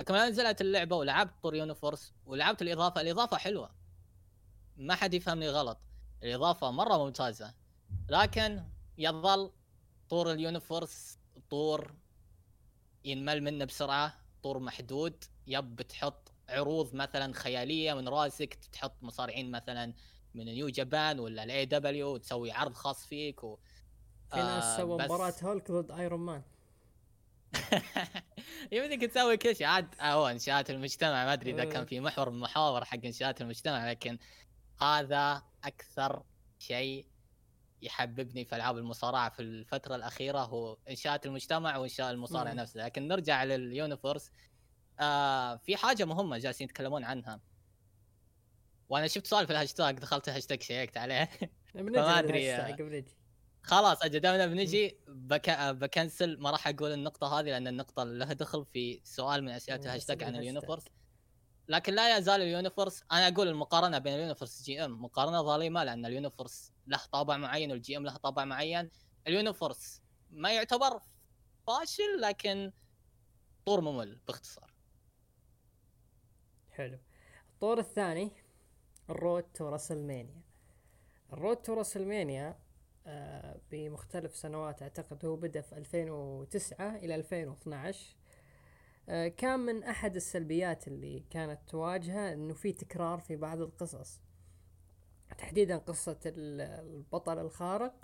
لكن نزلت اللعبة ولعبت طور Universe ولعبت الإضافة الإضافة حلوة. ما حد يفهمني غلط. الإضافة مرة ممتازة. لكن يظل طور ال Universe طور ينمل منه بسرعة طور محدود. yep تحط عروض مثلا خيالية من راسك تحط مصارعين مثلا من New Japan ولا ال AEW وتسوي عرض خاص فيك و... في ناس آه سووا مباراة هولك ضد Iron Man يمديك تسوي كل شيء. عاد هو انشاءات المجتمع ما أدري إذا كان إيه. في محور من المحاور حق انشاءات المجتمع لكن هذا أكثر شيء يحببني في ألعاب المصارعة في الفترة الأخيرة هو إنشاءات المجتمع وإنشاء المصارع مم. نفسه لكن نرجع لل Universe آه في حاجة مهمة جالسين يتكلمون عنها. وأنا شفت سؤال في الهاشتاج دخلت الهاشتاج شيكت عليه. فما أدري خلاص أجل دامنا بنجي بك... بكنسل ما راح أقول النقطة هذه لأن النقطة لها دخل في سؤال من أسئلة الهاشتاج عن ال Universe. لكن لا يزال ال Universe أنا أقول المقارنة بين ال Universe GM مقارنة ظالمة لأن ال Universe له طابع معين وال GM له طابع معين. ال Universe ما يعتبر فاشل لكن طور ممل باختصار. حلو. الطور الثاني ال Road to WrestleMania. ال Road to WrestleMania بمختلف سنوات أعتقد هو بدأ في 2009 إلى 2012 آه كان من أحد السلبيات اللي كانت تواجهه إنه في تكرار في بعض القصص. تحديدا قصة البطل الخارق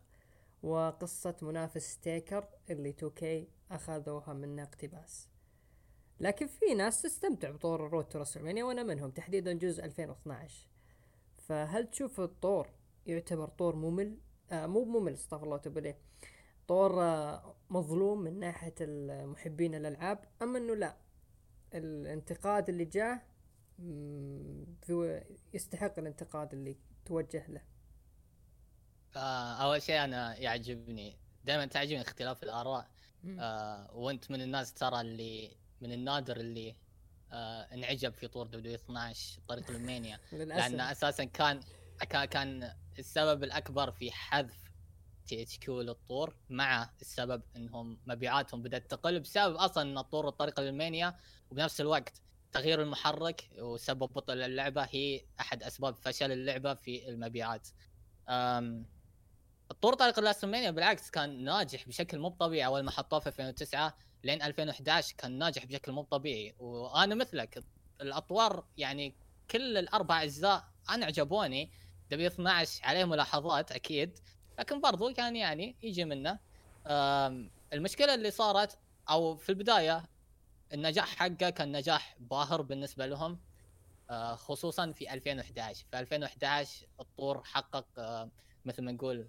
وقصة منافس Taker اللي 2K أخذوها منه اقتباس. لكن في ناس تستمتع بطور ال Road to وأنا منهم تحديدا جزء 2012 فهل تشوف الطور يعتبر طور ممل؟ آه مو ممل استغفر الله وتوب عليه طور آه مظلوم من ناحية محبين الالعاب أما إنه لا الانتقاد اللي جاه يستحق الانتقاد اللي توجه له. آه أول شيء أنا يعجبني دائما تعجبني اختلاف الآراء. آه وأنت من الناس ترى اللي من النادر اللي آه انعجب في طور دبليو 12 طريق المانيا لأن أساسا كان كان السبب الأكبر في حذف THQ للطور مع السبب إنهم مبيعاتهم بدأت تقل بسبب أصلا إن الطور الطريق لل Mania وبنفس الوقت تغيير المحرك وسبب بطء اللعبة هي أحد أسباب فشل اللعبة في المبيعات. الطور طريق ال WrestleMania بالعكس كان ناجح بشكل مو طبيعي أول ما حطوه في 2009 لين 2011 كان ناجح بشكل مو طبيعي وأنا مثلك الأطوار يعني كل الأربع أجزاء أنا عجبوني دبي 12 عليه ملاحظات أكيد لكن برضو كان يعني يجي منه. المشكلة اللي صارت أو في البداية النجاح حقه كان نجاح باهر بالنسبة لهم آه، خصوصا في 2011 في 2011 الطور حقق آه، مثل ما نقول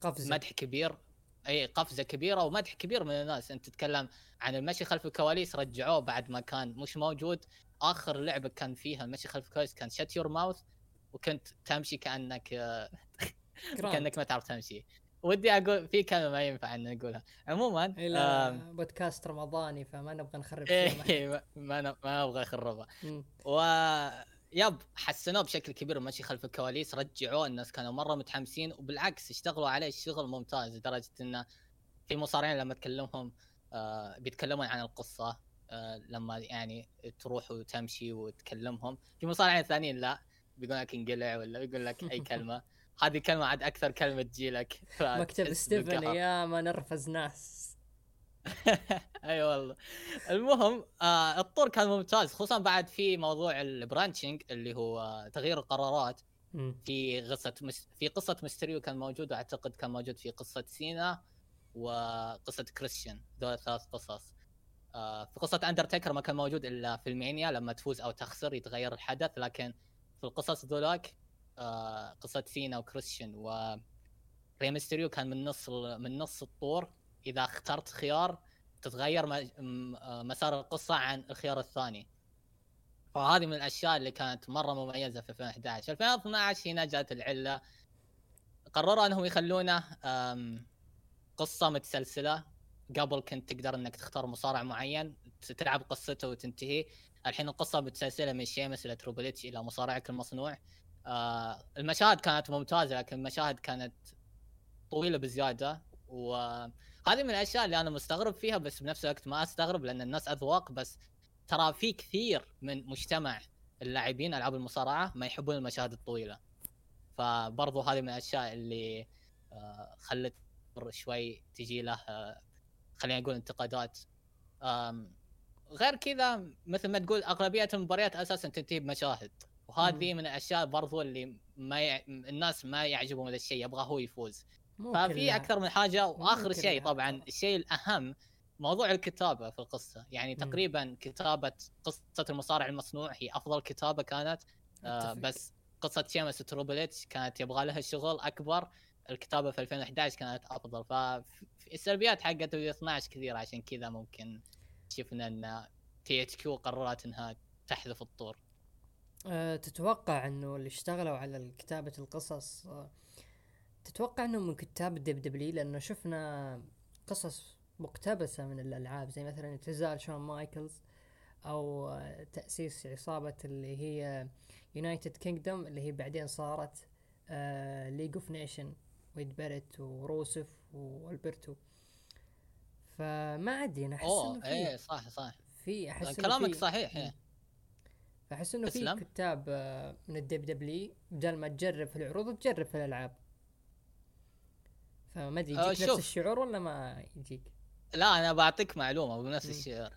قفزة. مدح كبير. إي قفزة كبيرة ومدح كبير من الناس. أنت تتكلم عن المشي خلف الكواليس رجعوه بعد ما كان مش موجود. آخر لعبة كان فيها المشي خلف الكواليس كان شت يور ماوث وكنت تمشي كأنك كانك ما تعرف تمشي. ودي أقول في كلمة ما ينفع ان نقولها عموما بودكاست رمضاني فما نبغى نخرب إيه ما ما أبغى اخربها و يب حسنوه بشكل كبير ماشي خلف الكواليس رجعوه الناس كانوا مرة متحمسين وبالعكس اشتغلوا عليه الشغل ممتاز لدرجة إنه في مصارعين لما تكلمهم آه بيتكلمون عن القصة آه لما يعني تروح وتمشي وتكلمهم. في مصارعين ثانيين لا بيقول لك انقلع ولا بيقول لك أي كلمة. هذه كلمة عاد أكثر كلمة تجي لك. مكتب ستيفن يا ما نرفز ناس. أي والله. المهم آه الطور كان ممتاز خصوصا بعد في موضوع ال branching اللي هو تغيير القرارات. في قصة مس... في قصة مستريو كان موجود وأعتقد كان موجود في قصة سينا وقصة كريستيان. ذول ثلاث قصص. آه في قصة أندرتيكر ما كان موجود إلا في ال Mania لما تفوز أو تخسر يتغير الحدث لكن في القصص ذولاك آه قصة سينا وكريستيان و ري مستريو كان من نص من نص الطور. إذا اخترت خيار تتغير آه، مسار القصة عن الخيار الثاني. فهذه من الأشياء اللي كانت مرة مميزة في 2011 2012 هنا جات العلة. قرروا أنهم يخلونه قصة متسلسلة. قبل كنت تقدر إنك تختار مصارع معين تلعب قصته وتنتهي. الحين القصة متسلسلة من شيمس إلى تروبليتش إلى مصارعك المصنوع آه المشاهد كانت ممتازة لكن المشاهد كانت طويلة بزيادة. وهذه من الأشياء اللي أنا مستغرب فيها بس بنفس الوقت ما أستغرب لأن الناس أذواق. بس ترى في كثير من مجتمع اللاعبين ألعاب المصارعة ما يحبون المشاهد الطويلة. فبرضو هذه من الأشياء اللي آه، خلت شوي تجي له آه، خلينا نقول انتقادات. غير كذا مثل ما تقول أغلبية المباريات أساسا تنتهي بمشاهد. وهذه من الأشياء برضو اللي ما ي... الناس ما يعجبهم هذا الشيء يبغى هو يفوز. ففي أكثر من حاجة وآخر شيء طبعا. الشيء الأهم موضوع الكتابة في القصة. يعني تقريبا كتابة قصة المصارع المصنوع هي أفضل كتابة كانت. آه بس قصة شيمس تروبليتش كانت يبغى لها شغل أكبر. الكتابة في 2011 كانت أفضل. فالسلبيات حقت 12 كثيرة عشان كذا ممكن شفنا أن THQ قررت إنها تحذف الطور. أه تتوقع إنه اللي اشتغلوا على كتابة القصص أه تتوقع انهم من كتاب ال WWE لأنه شفنا قصص مقتبسة من الألعاب زي مثلا اعتزال شون مايكلز أو تأسيس عصابة اللي هي United Kingdom اللي هي بعدين صارت League of Nation ويد باريت وروسف والبرتو. فما أدري أنا أحس إنه إيه صح صح في أحس كلامك صحيح إيه. فأحس إنه في كتاب آه، من ال WWE بدل ما تجرب في العروض تجرب في الألعاب. فما أدري يجيك نفس الشعور ولا ما يجيك؟ لا أنا بعطيك معلومة بنفس الشعور.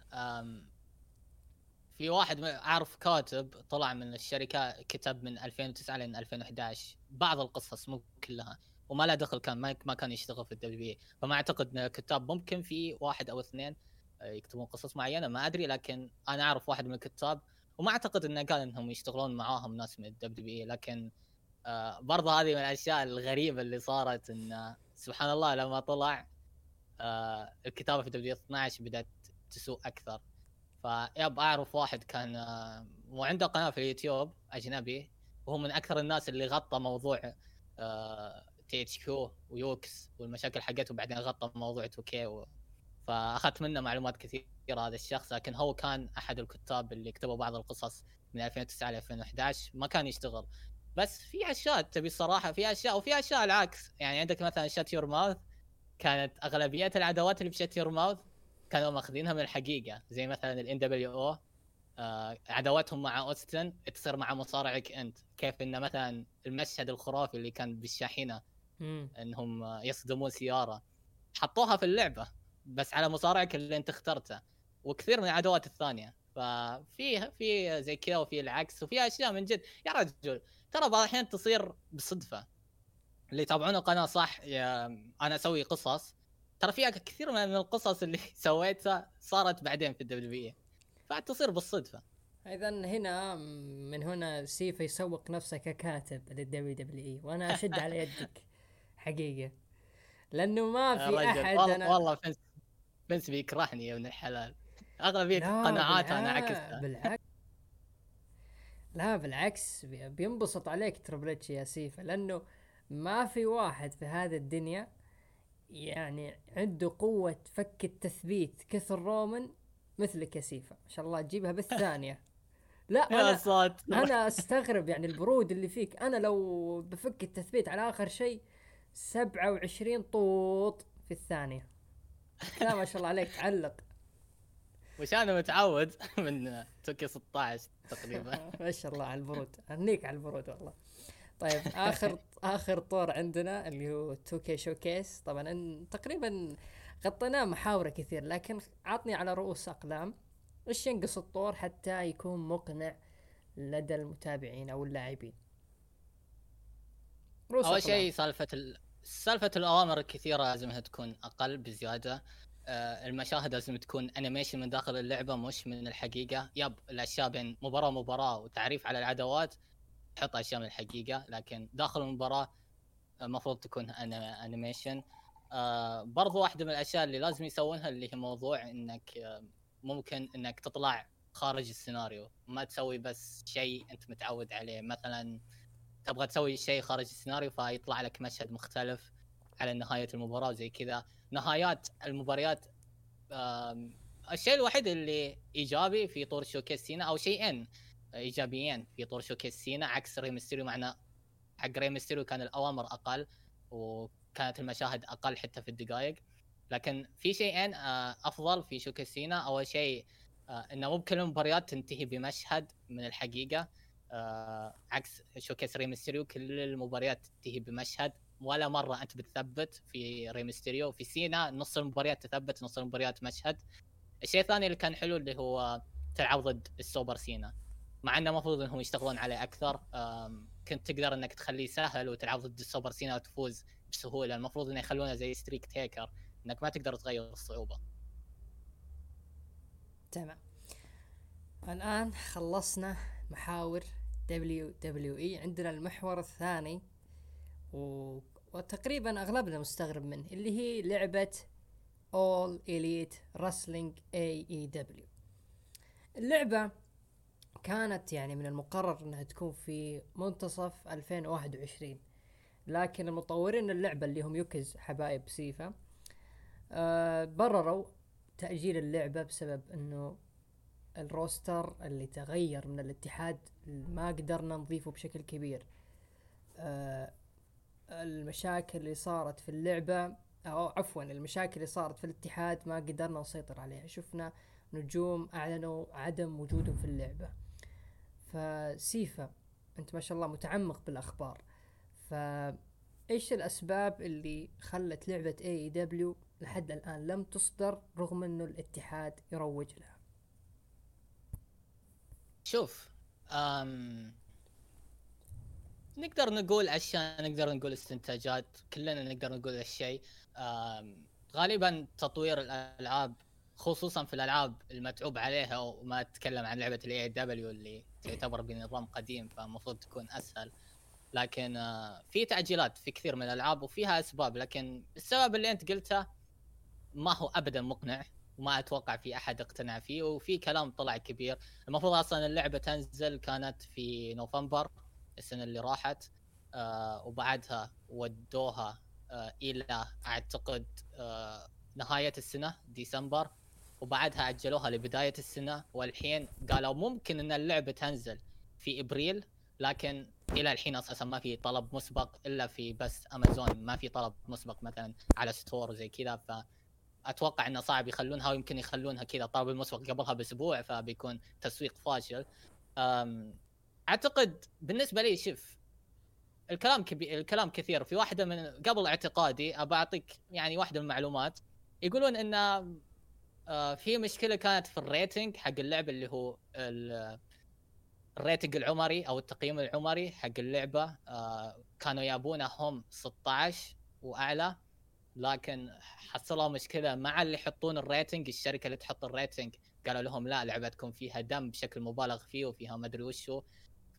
في واحد أعرف كاتب طلع من الشركة كتب من 2009 لين 2011 بعض القصص مو كلها. وما له دخل كان ما كان يشتغل في ال WWE فما أعتقد إن الكتاب ممكن في واحد أو اثنين آه، يكتبون قصص معينة ما أدري لكن أنا أعرف واحد من الكتاب وما أعتقد إنه قال إنهم يشتغلون معاهم ناس من ال WWE لكن آه برضه هذه من الأشياء الغريبة اللي صارت إن سبحان الله لما طلع آه الكتابة في W 12 بدأت تسوء أكثر. فيب أعرف واحد كان آه وعنده قناة في اليوتيوب أجنبي وهو من أكثر الناس اللي غطى موضوع آه THQ و Yuke's والمشاكل حقته وبعدين غطى موضوع 2K و... فأخذت منه معلومات كثيرة هذا الشخص لكن هو كان أحد الكتاب اللي كتبوا بعض القصص من 2009 ل 2011 ما كان يشتغل. بس في أشياء تبي الصراحة في أشياء وفي أشياء العكس. يعني عندك مثلا Shut Your Mouth كانت أغلبية العداوات اللي ب Shut Your Mouth كانوا ماخذينها من الحقيقة. زي مثلا الان دبليو أو عداواتهم مع أوستن تصير مع مصارعك أنت. كيف انه مثلا المشهد الخرافي اللي كان بالشاحنة انهم يصدمون سيارة. حطوها في اللعبة بس على مصارعك اللي انت اخترته. وكثير من العدوات الثانية. ففي في زي كذا وفي العكس وفي أشياء من جد. يا رجل ترى بعض الأحيان تصير بالصدفه اللي يتابعون القناة صح يا أنا أسوي قصص. ترى في كثير من القصص اللي سويتها صارت بعدين في ال WWE فتصير بالصدفة. اذا هنا من هنا سيفا يسوق نفسه ككاتب لل WWE. وأنا أشد على يدك. حقيقة. لأنه ما في أحد والله أنا... والله فنس فنس بيكرهني يا ابن الحلال. اغلبيه قناعات أنا عكستها بالعكس. لا بالعكس بينبسط عليك triple يا سيفا لأنه ما في واحد في هذه الدنيا يعني عنده قوة فك التثبيت كثر رومان مثلك يا سيفا ما شاء الله تجيبها بالثانية. لا أنا, صوت. أنا أستغرب يعني البرود اللي فيك. أنا لو بفك التثبيت على آخر شيء 27 طوط في الثانية. لا ما شاء الله عليك تعلق. وش أنا متعود من 2K 16 تقريبا. ما شاء الله على البرود. أهنيك على البرود والله. طيب آخر آخر طور عندنا اللي هو 2K Showcase. طبعا تقريبا غطيناه محاورة كثير لكن عطني على رؤوس أقلام. إيش ينقص الطور حتى يكون مقنع لدى المتابعين أو اللاعبين؟ أول شيء سالفة سالفة الأوامر الكثيرة لازم تكون أقل بزيادة. آه، المشاهد لازم تكون animation من داخل اللعبة مش من الحقيقة. yep الأشياء بين مباراة ومباراة وتعريف على العدوات تحط أشياء من الحقيقة. لكن داخل المباراة المفروض تكون animation آه برضو واحدة من الأشياء اللي لازم يسوونها اللي هي موضوع إنك آه ممكن إنك تطلع خارج السيناريو. ما تسوي بس شيء أنت متعود عليه. مثلا تبغى تسوي شيء خارج السيناريو فيطلع لك مشهد مختلف على نهاية المباراة زي كذا. نهايات المباريات الشيء الوحيد اللي إيجابي في طور Showcase سينا أو شيئين إيجابيين في طور Showcase سينا عكس ري ميستيريو مع إن حق ري ميستيريو كان الأوامر أقل وكانت المشاهد أقل حتى في الدقائق. لكن في شيئين آه، أفضل في Showcase سينا. أول شيء آه، إنه مو بكل المباريات تنتهي بمشهد من الحقيقة. آه، عكس Showcase ري ميستيريو كل المباريات تنتهي بمشهد. ولا مرة أنت بتثبت في ري ميستيريو في سينا نص المباريات تثبت نص المباريات مشهد. الشيء الثاني اللي كان حلو اللي هو تلعب ضد السوبر سينا. مع إنه المفروض إنهم يشتغلون عليه أكثر. كنت تقدر إنك تخليه سهل وتلعب ضد السوبر سينا وتفوز بسهولة. المفروض إنه يخلونه زي streak تيكر إنك ما تقدر تغير الصعوبة. تمام. الآن خلصنا محاور WWE عندنا المحور الثاني و... وتقريبا أغلبنا مستغرب منه اللي هي لعبة All Elite Wrestling AEW اللعبة كانت يعني من المقرر إنها تكون في منتصف 2021 لكن المطورين اللعبة اللي هم Yuke's حبايب سيفا آه برروا تأجيل اللعبة بسبب إنه الروستر اللي تغير من الاتحاد ما قدرنا نضيفه بشكل كبير. آه المشاكل اللي صارت في اللعبة أو عفوا المشاكل اللي صارت في الاتحاد ما قدرنا نسيطر عليها. شفنا نجوم أعلنوا عدم وجودهم في اللعبة. فسيفا أنت ما شاء الله متعمق بالأخبار. فإيش الأسباب اللي خلت لعبة AEW لحد الآن لم تصدر رغم أنه الاتحاد يروج لها؟ شوف أم نقدر نقول أشياء نقدر نقول استنتاجات كلنا نقدر نقول هالشيء. غالبا تطوير الألعاب خصوصا في الألعاب المتعوب عليها وما أتكلم عن لعبة ال AEW اللي تعتبر بنظام قديم فالمفروض تكون أسهل. لكن آه، في تعجيلات في كثير من الألعاب وفيها أسباب لكن السبب اللي أنت قلته ما هو ابدا مقنع. وما أتوقع في أحد اقتنع فيه وفي كلام طلع كبير. المفروض أصلا اللعبة تنزل كانت في نوفمبر السنة اللي راحت آه وبعدها ودوها آه إلى أعتقد آه نهاية السنة ديسمبر. وبعدها أجلوها لبداية السنة والحين قالوا ممكن إن اللعبة تنزل في إبريل لكن إلى الحين أساسا ما في طلب مسبق إلا في بس أمازون. ما في طلب مسبق مثلا على store وزي كذا ف أتوقع إنه صعب يخلونها ويمكن يخلونها كذا طلب المسبق قبلها بأسبوع فبيكون تسويق فاشل. أعتقد بالنسبة لي شوف الكلام كبير الكلام كثير. في واحدة من قبل اعتقادي أبى أعطيك يعني واحدة من المعلومات. يقولون إن آه، في مشكلة كانت في ال rating حق اللعبة اللي هو ال rating العمري أو التقييم العمري حق اللعبة. آه، كانوا يابونه هم 16 وأعلى. لكن حصلوا مشكله مع اللي يحطون ال rating الشركة اللي تحط ال rating قالوا لهم لا لعبتكم فيها دم بشكل مبالغ فيه وفيها ما أدري وشو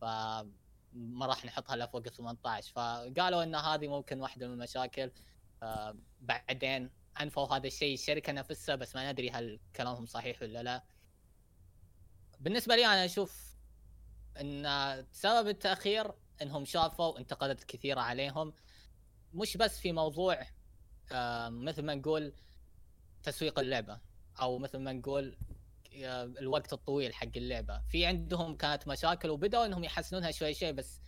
فما راح نحطها إلا فوق 18 فقالوا إن هذه ممكن واحدة من المشاكل. بعدين أنفوا هذا الشيء. الشركة نفسها بس ما ندري هل كلامهم صحيح ولا لا. بالنسبة لي أنا أشوف إن سبب التأخير إنهم شافوا انتقادات كثيرة عليهم. مش بس في موضوع مثل ما نقول تسويق اللعبة أو مثل ما نقول الوقت الطويل حق اللعبة. في عندهم كانت مشاكل وبدأوا إنهم يحسنونها شوي شوي بس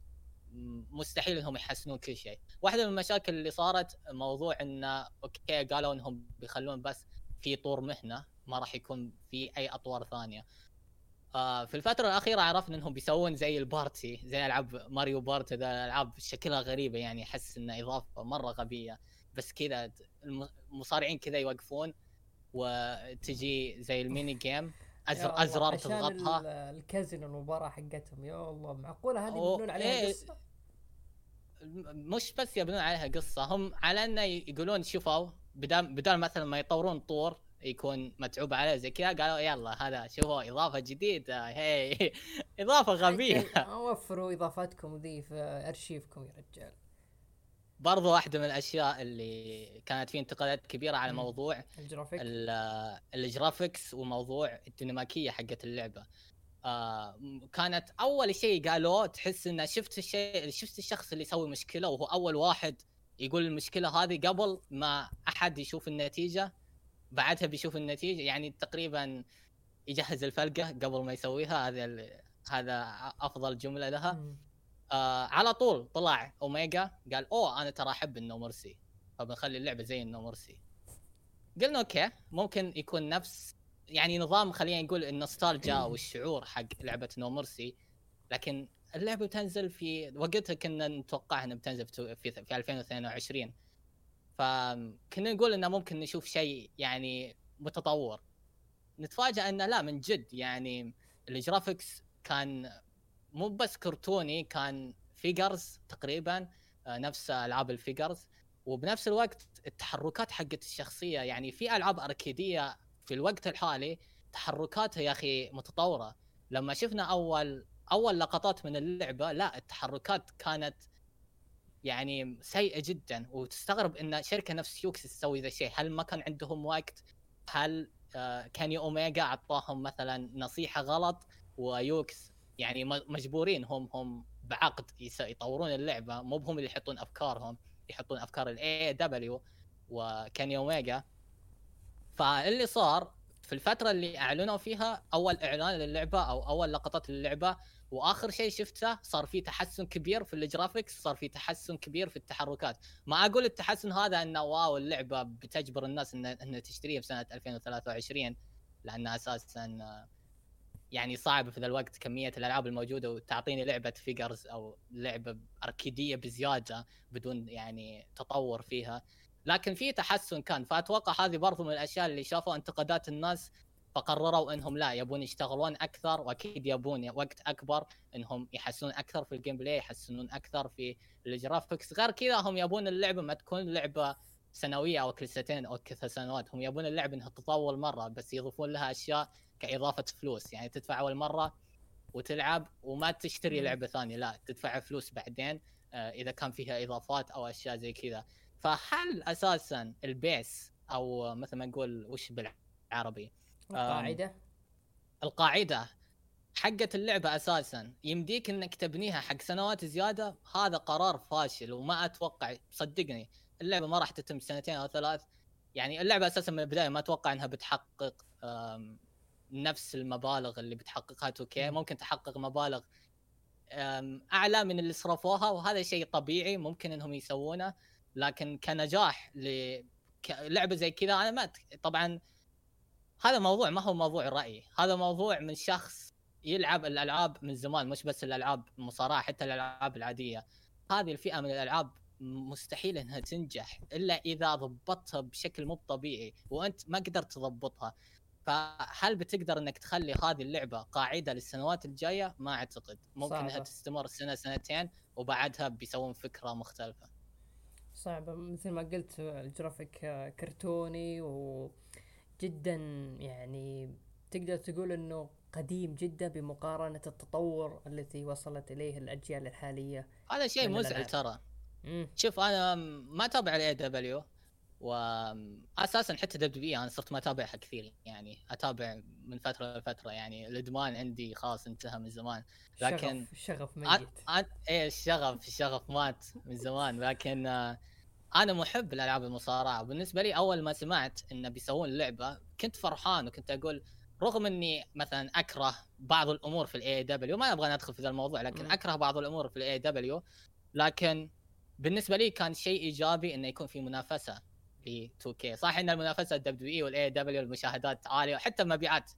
مستحيل إنهم يحسنون كل شيء. واحدة من المشاكل اللي صارت موضوع انه أوكي قالوا إنهم بيخلون بس في طور مهنة ما راح يكون في أي أطوار ثانية. آه في الفترة الأخيرة عرفنا إنهم بيسوون زي ال party زي ألعاب ماريو بارتي ذا الالعاب شكلها غريبة يعني احس إنه إضافة مرة غبية. بس كذا المصارعين كذا يوقفون وتجي زي ال mini game أزرار ازرار تضغطها. الكازينو المباراة حقتهم يا الله معقولة هذه يبنون عليها إيه. قصة؟ مش بس يبنون عليها قصة هم على إنه يقولون شوفوا بدال بدال مثلا ما يطورون طور يكون متعوب عليه زي كذا قالوا يلا هذا شوفوا إضافة جديدة هي إضافة غبية. وفروا إضافاتكم ذي في أرشيفكم يا رجال. برضو واحدة من الأشياء اللي كانت في انتقادات كبيرة على موضوع ال graphic؟ ال graphics وموضوع الديناميكية حقت اللعبة. آه كانت أول شيء قالوه تحس إنه شفت الشيء شفت الشخص اللي يسوي مشكلة وهو أول واحد يقول المشكلة هذه قبل ما أحد يشوف النتيجة بعدها بيشوف النتيجة. يعني تقريبا يجهز الفلقة قبل ما يسويها. هذا هذا أفضل جملة لها. آه على طول طلع أوميجا قال أوه أنا ترى أحب ال No Mercy فبنخلي اللعبة زي ال No Mercy قلنا okay ممكن يكون نفس يعني نظام خلينا نقول النوستالجيا أو الشعور حق لعبة No Mercy لكن اللعبة بتنزل في وقتها كنا نتوقع إنها بتنزل في, في 2022 فكنا نقول إنه ممكن نشوف شيء يعني متطور. نتفاجئ إنه لا من جد يعني ال graphics كان مو بس كرتوني كان figures تقريبا آه، نفس ألعاب ال figures وبنفس الوقت التحركات حقت الشخصية يعني في ألعاب أركيدية في الوقت الحالي تحركاتها يا أخي متطورة. لما شفنا أول أول لقطات من اللعبة لا التحركات كانت يعني سيئة جدا. وتستغرب إن شركة نفس يوكس تسوي ذا الشيء. هل ما كان عندهم وقت؟ هل آه كان اوميجا أعطاهم مثلا نصيحة غلط؟ ويوكس يعني مجبورين هم هم بعقد يطورون اللعبة. مو بهم اللي يحطون أفكارهم. يحطون أفكار ال AEW وكيني أوميجا. فاللي صار في الفترة اللي أعلنوا فيها أول إعلان للعبة أو أول لقطات للعبة وآخر شيء شفته صار في تحسن كبير في ال graphics صار في تحسن كبير في التحركات. ما أقول التحسن هذا انه wow اللعبة بتجبر الناس إنها ان تشتريها في سنة 2023 لأنها أساسا يعني صعب في ذا الوقت كمية الألعاب الموجودة وتعطيني لعبة figures أو لعبة أركيدية بزيادة بدون يعني تطور فيها. لكن في تحسن كان فأتوقع هذه برضو من الأشياء اللي شافوا انتقادات الناس فقرروا إنهم لا يبون يشتغلون أكثر وأكيد يبون وقت أكبر إنهم يحسنون أكثر في ال gameplay يحسنون أكثر في ال graphics غير كذا هم يبون اللعبة ما تكون لعبة سنوية أو كل سنتين أو كل سنوات هم يبون اللعبة إنها تطول مرة بس يضيفون لها أشياء كإضافة فلوس. يعني تدفع أول مرة وتلعب وما تشتري لعبة ثانية لا تدفع فلوس بعدين آه، إذا كان فيها إضافات أو أشياء زي كذا. فهل أساسا البيس أو مثل ما نقول وش بالعربي؟ القاعدة. القاعدة حقت اللعبة أساسا. يمديك إنك تبنيها حق سنوات زيادة. هذا قرار فاشل وما أتوقع صدقني اللعبة ما راح تتم سنتين أو ثلاث. يعني اللعبة أساسا من البداية ما أتوقع إنها بتحقق نفس المبالغ اللي بتحققها 2 ممكن تحقق مبالغ أعلى من اللي صرفوها وهذا شيء طبيعي ممكن إنهم يسوونه. لكن كنجاح للعبه زي كذا أنا ما طبعا هذا موضوع ما هو موضوع رأي. هذا موضوع من شخص يلعب الألعاب من زمان مش بس الألعاب المصارعه حتى الألعاب العادية. هذه الفئة من الألعاب مستحيل إنها تنجح إلا إذا ضبطتها بشكل مو طبيعي وأنت ما قدرت تضبطها. فهل بتقدر إنك تخلي هذه اللعبة قاعدة للسنوات الجاية؟ ما أعتقد، ممكن صعبة. انها تستمر سنة سنتين وبعدها بيسوون فكرة مختلفة. صعبة. مثل ما قلت الجرافيك كرتوني وجدا يعني تقدر تقول إنه قديم جدا بمقارنة التطور التي وصلت إليه الأجيال الحالية. هذا شيء مزعج ترى. شوف أنا ما أتابع ال AEW واساسا حتى WWE أنا صرت ما اتابعها كثير يعني أتابع من فترة لفترة يعني الإدمان عندي خلاص انتهى من زمان لكن الشغف ميت. أ... إيه الشغف الشغف مات من زمان لكن أنا محب لالعاب المصارعة. وبالنسبه لي أول ما سمعت انه بيسوون لعبة كنت فرحان وكنت أقول رغم إني مثلا أكره بعض الأمور في ال AEW ما أبغى ندخل في ذا الموضوع لكن. أكره بعض الأمور في ال AEW لكن بالنسبة لي كان شيء إيجابي إنه يكون في منافسة. في 2K صح إن المنافسة الدبليو إي والاي دبليو المشاهدات عالية وحتى المبيعات.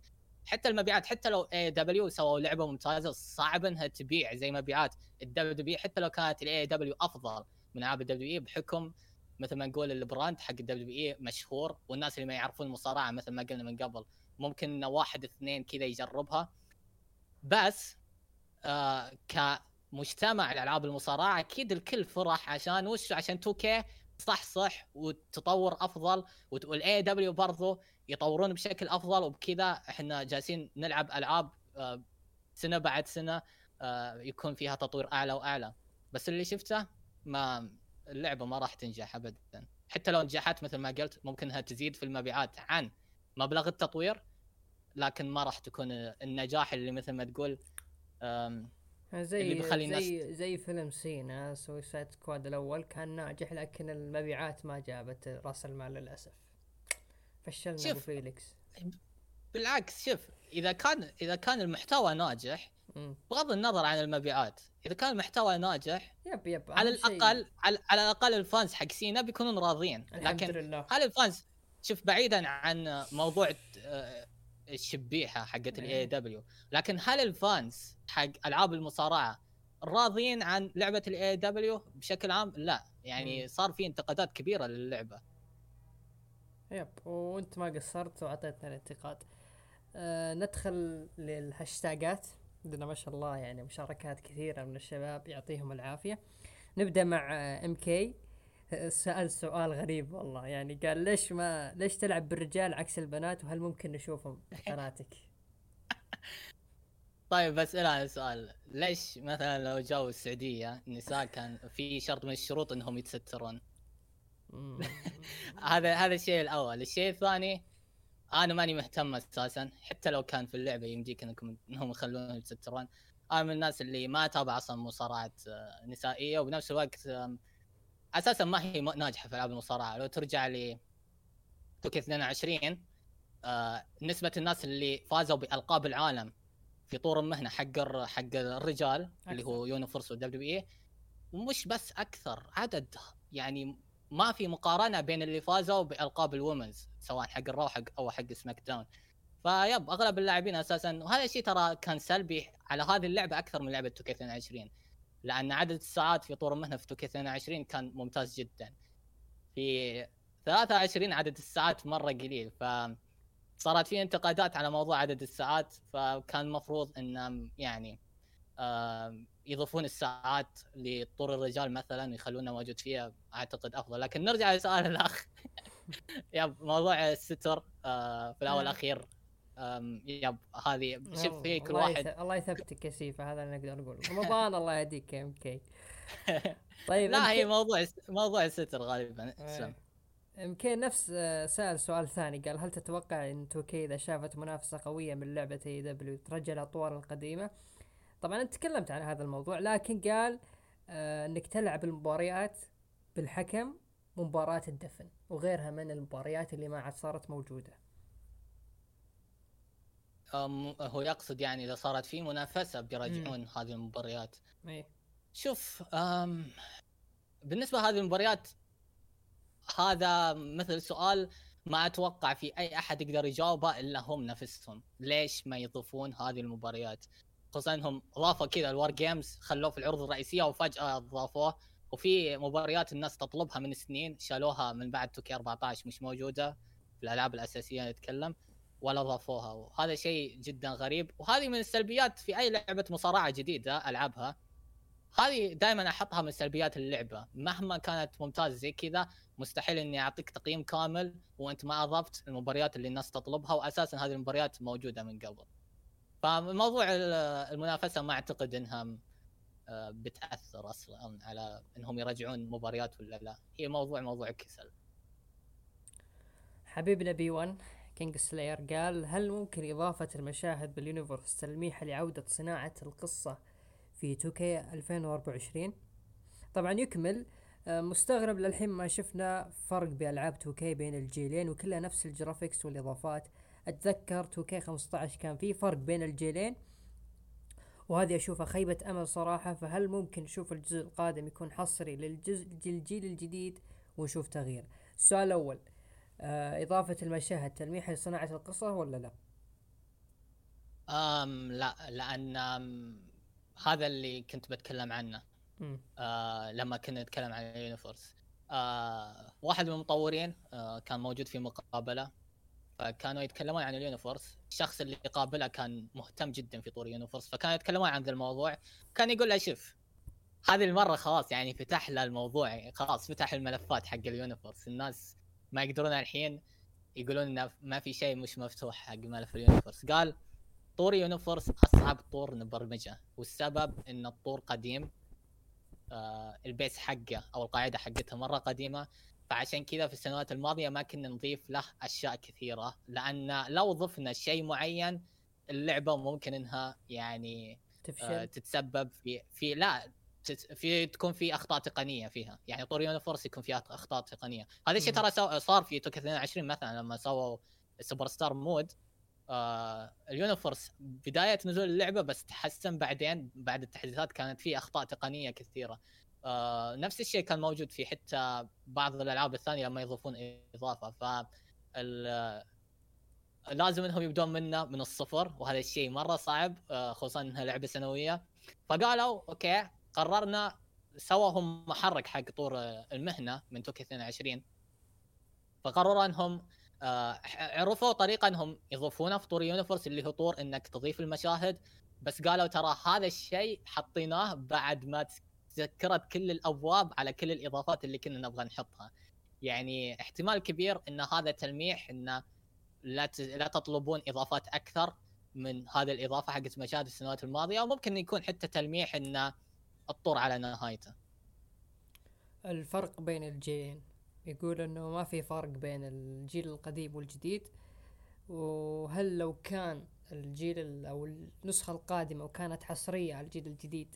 حتى المبيعات حتى لو AEW سووا لعبة ممتازة صعب إنها تبيع زي مبيعات ال WWE حتى لو كانت ال AEW أفضل من ألعاب ال WWE بحكم مثل ما نقول ال brand حق ال WWE مشهور والناس اللي ما يعرفون المصارعه مثل ما قلنا من قبل. ممكن واحد اثنين كذا يجربها. بس آه ك مجتمع الألعاب المصارعة أكيد الكل فرح عشان وش؟ عشان 2K صح صح وتطور أفضل وال AEW برضو يطورون بشكل أفضل وبكذا إحنا جالسين نلعب ألعاب آه، سنة بعد سنة آه، يكون فيها تطوير أعلى وأعلى. بس اللي شفته ما اللعبة ما راح تنجح ابدا. حتى لو نجحت مثل ما قلت ممكن إنها تزيد في المبيعات عن مبلغ التطوير لكن ما راح تكون النجاح اللي مثل ما تقول زي اللي بيخلي الناس زي زي فيلم سينا Suicide Squad الأول كان ناجح لكن المبيعات ما جابت راس المال للأسف. فشلنا أبو فيليكس. بالعكس شوف إذا كان إذا كان المحتوى ناجح بغض النظر عن المبيعات إذا كان المحتوى ناجح yep yep على الاقل على, على الأقل ال fans حق سينا بيكونون راضيين. لكن لله. هل ال fans شوف بعيدا عن موضوع آه، الشبيحة حقت ال AEW لكن هل ال fans حق ألعاب المصارعة راضيين عن لعبة ال AEW بشكل عام؟ لا. يعني صار في انتقادات كبيرة للعبة. yep. وانت ما قصرت واعطيتنا الانتقاد. أه ندخل لل hashtagات. عندنا ما شاء الله يعني مشاركات كثيرة من الشباب يعطيهم العافية. نبدأ مع ام كي سأل سؤال غريب والله. يعني قال ليش ما ليش تلعب بالرجال عكس البنات وهل ممكن نشوفهم قناتك؟ طيب بس الان سؤال. ليش مثلا لو جو السعودية النساء كان في شرط من الشروط إنهم يتسترون؟ هذا هذا الشيء الأول. الشيء الثاني أنا ماني مهتم أساسا. حتى لو كان في اللعبة يمديك إنكم إنهم يخلونهم يتسترون. أنا من الناس اللي ما أتابع أصلا مصارعات آه، نسائية وبنفس الوقت أساسا ما هي ناجحة في ألعاب المصارعة. لو ترجع ل 22 آه نسبة الناس اللي فازوا بألقاب العالم في طور المهنه حق حق الرجال أكثر. اللي هو Universe وال WWE مش بس أكثر عدد. يعني ما في مقارنة بين اللي فازوا بألقاب ال women's سواء حق ال Raw حق أو حق SmackDown فيب أغلب اللاعبين أساسا وهذا الشيء ترى كان سلبي على هذه اللعبة أكثر من لعبة 222 لأن عدد الساعات في طور المهنة في 222 كان ممتاز جدا. في 23 عدد الساعات مرة قليل ف صارت في انتقادات على موضوع عدد الساعات فكان المفروض إن يعني يضيفون الساعات لطور الرجال مثلا يخلونه موجود فيها أعتقد أفضل. لكن نرجع لسؤال الأخ. yep موضوع الستر آه، في الأول والأخير yep هذه شوف في كل واحد. الله يثبتك يا سيفا هذا اللي نقدر نقول رمضان الله يهديك يا MK طيب لا هي موضوع موضوع الستر غالبا اسلم. يمكن نفس آه، سأل سؤال ثاني. قال هل تتوقع إن 2K إذا شافت منافسة قوية من لعبة AEW ترجع الاطوار القديمة؟ طبعا انت تكلمت عن هذا الموضوع لكن قال آه إنك تلعب المباريات بالحكم مباراة الدفن وغيرها من المباريات اللي ما عاد صارت موجودة. هو يقصد يعني إذا صارت في منافسة بيرجعون هذه المباريات. إيه شوف بالنسبة لهذه المباريات هذا مثل سؤال ما أتوقع في أي أحد يقدر يجاوبه إلا هم نفسهم. ليش ما يضيفون هذه المباريات؟ خصوصا انهم اضافوا كذا الور جيمز خلوه في العروض الرئيسية وفجأة اضافوه وفي مباريات الناس تطلبها من سنين شالوها من بعد توكي 14 مش موجودة في الألعاب الأساسية نتكلم. ولا ضافوها. وهذا شيء جدا غريب. وهذه من السلبيات في أي لعبة مصارعة جديدة ألعبها. هذه دائما أحطها من سلبيات اللعبة. مهما كانت ممتازة زي كذا مستحيل إني أعطيك تقييم كامل وأنت ما أضفت المباريات اللي الناس تطلبها واساسا هذه المباريات موجودة من قبل. فموضوع المنافسة ما أعتقد إنها آه، بتأثر أصلا على إنهم يرجعون مباريات ولا لا. هي موضوع موضوع كسل. حبيبنا بي 1 كينج سلاير قال هل ممكن إضافة المشاهد بال Universe تلميح لعودة صناعة القصة في 2K 2024 طبعا يكمل آه، مستغرب للحين ما شفنا فرق بألعاب 2K بين الجيلين وكلها نفس ال graphics والإضافات. أتذكر 2K 15 كان في فرق بين الجيلين وهذه أشوفها خيبة أمل صراحة. فهل ممكن نشوف الجزء القادم يكون حصري للجزء الجديد ونشوف تغيير؟ السؤال الأول إضافة المشاهد تلميح لصناعة القصة ولا لا؟ أم لا لأن أم هذا اللي كنت بتكلم عنه. آه لما كنا نتكلم عن يونيفورس آه واحد من المطورين آه كان موجود في مقابلة. فكانوا يتكلمون عن ال Universe الشخص اللي قابله كان مهتم جدا في طور Universe فكانوا يتكلمون عن ذا الموضوع. كان يقول له شوف هذه المرة خلاص يعني فتح له الموضوع يعني خلاص فتح الملفات حق ال Universe الناس ما يقدرون الحين يقولون إنه ما في شيء مش مفتوح حق ملف ال Universe. قال طور Universe أصعب طور نبرمجه والسبب إن الطور قديم آه ال base حقه أو القاعدة حقتها مرة قديمة فعشان كذا في السنوات الماضية ما كنا نضيف له أشياء كثيرة لأن لو ضفنا شيء معين اللعبة ممكن إنها يعني تفشل. آه تتسبب في في لا في تكون في أخطاء تقنية فيها. يعني طور Universe يكون فيها أخطاء تقنية. هذا الشيء ترى صار في 2K22 مثلا لما سووا ال superstar mode آه ال Universe بداية نزول اللعبة بس تحسن بعدين بعد التحديثات كانت في أخطاء تقنية كثيرة. آه نفس الشيء كان موجود في حتى بعض الألعاب الثانية لما يضيفون إضافة. ف لازم إنهم يبدون منه من الصفر وهذا الشيء مرة صعب. آه خصوصا إنها لعبة سنوية. فقالوا okay قررنا سواهم محرك حق طور المهنة من 2K22 فقرروا أنهم آه، عرفوا طريقة أنهم يضيفونه في طور Universe اللي هو طور إنك تضيف المشاهد. بس قالوا ترى هذا الشيء حطيناه بعد ما تذكرت كل الأبواب على كل الإضافات اللي كنا نبغى نحطها. يعني احتمال كبير إن هذا تلميح انه لا لا تطلبون إضافات أكثر من هذه الإضافة حقت مشاهد السنوات الماضية. أو ممكن يكون حتى تلميح انه الطور على نهايته. الفرق بين الجيلين. يقول إنه ما في فرق بين الجيل القديم والجديد وهل لو كان الجيل أو النسخة القادمة وكانت حصرية على الجيل الجديد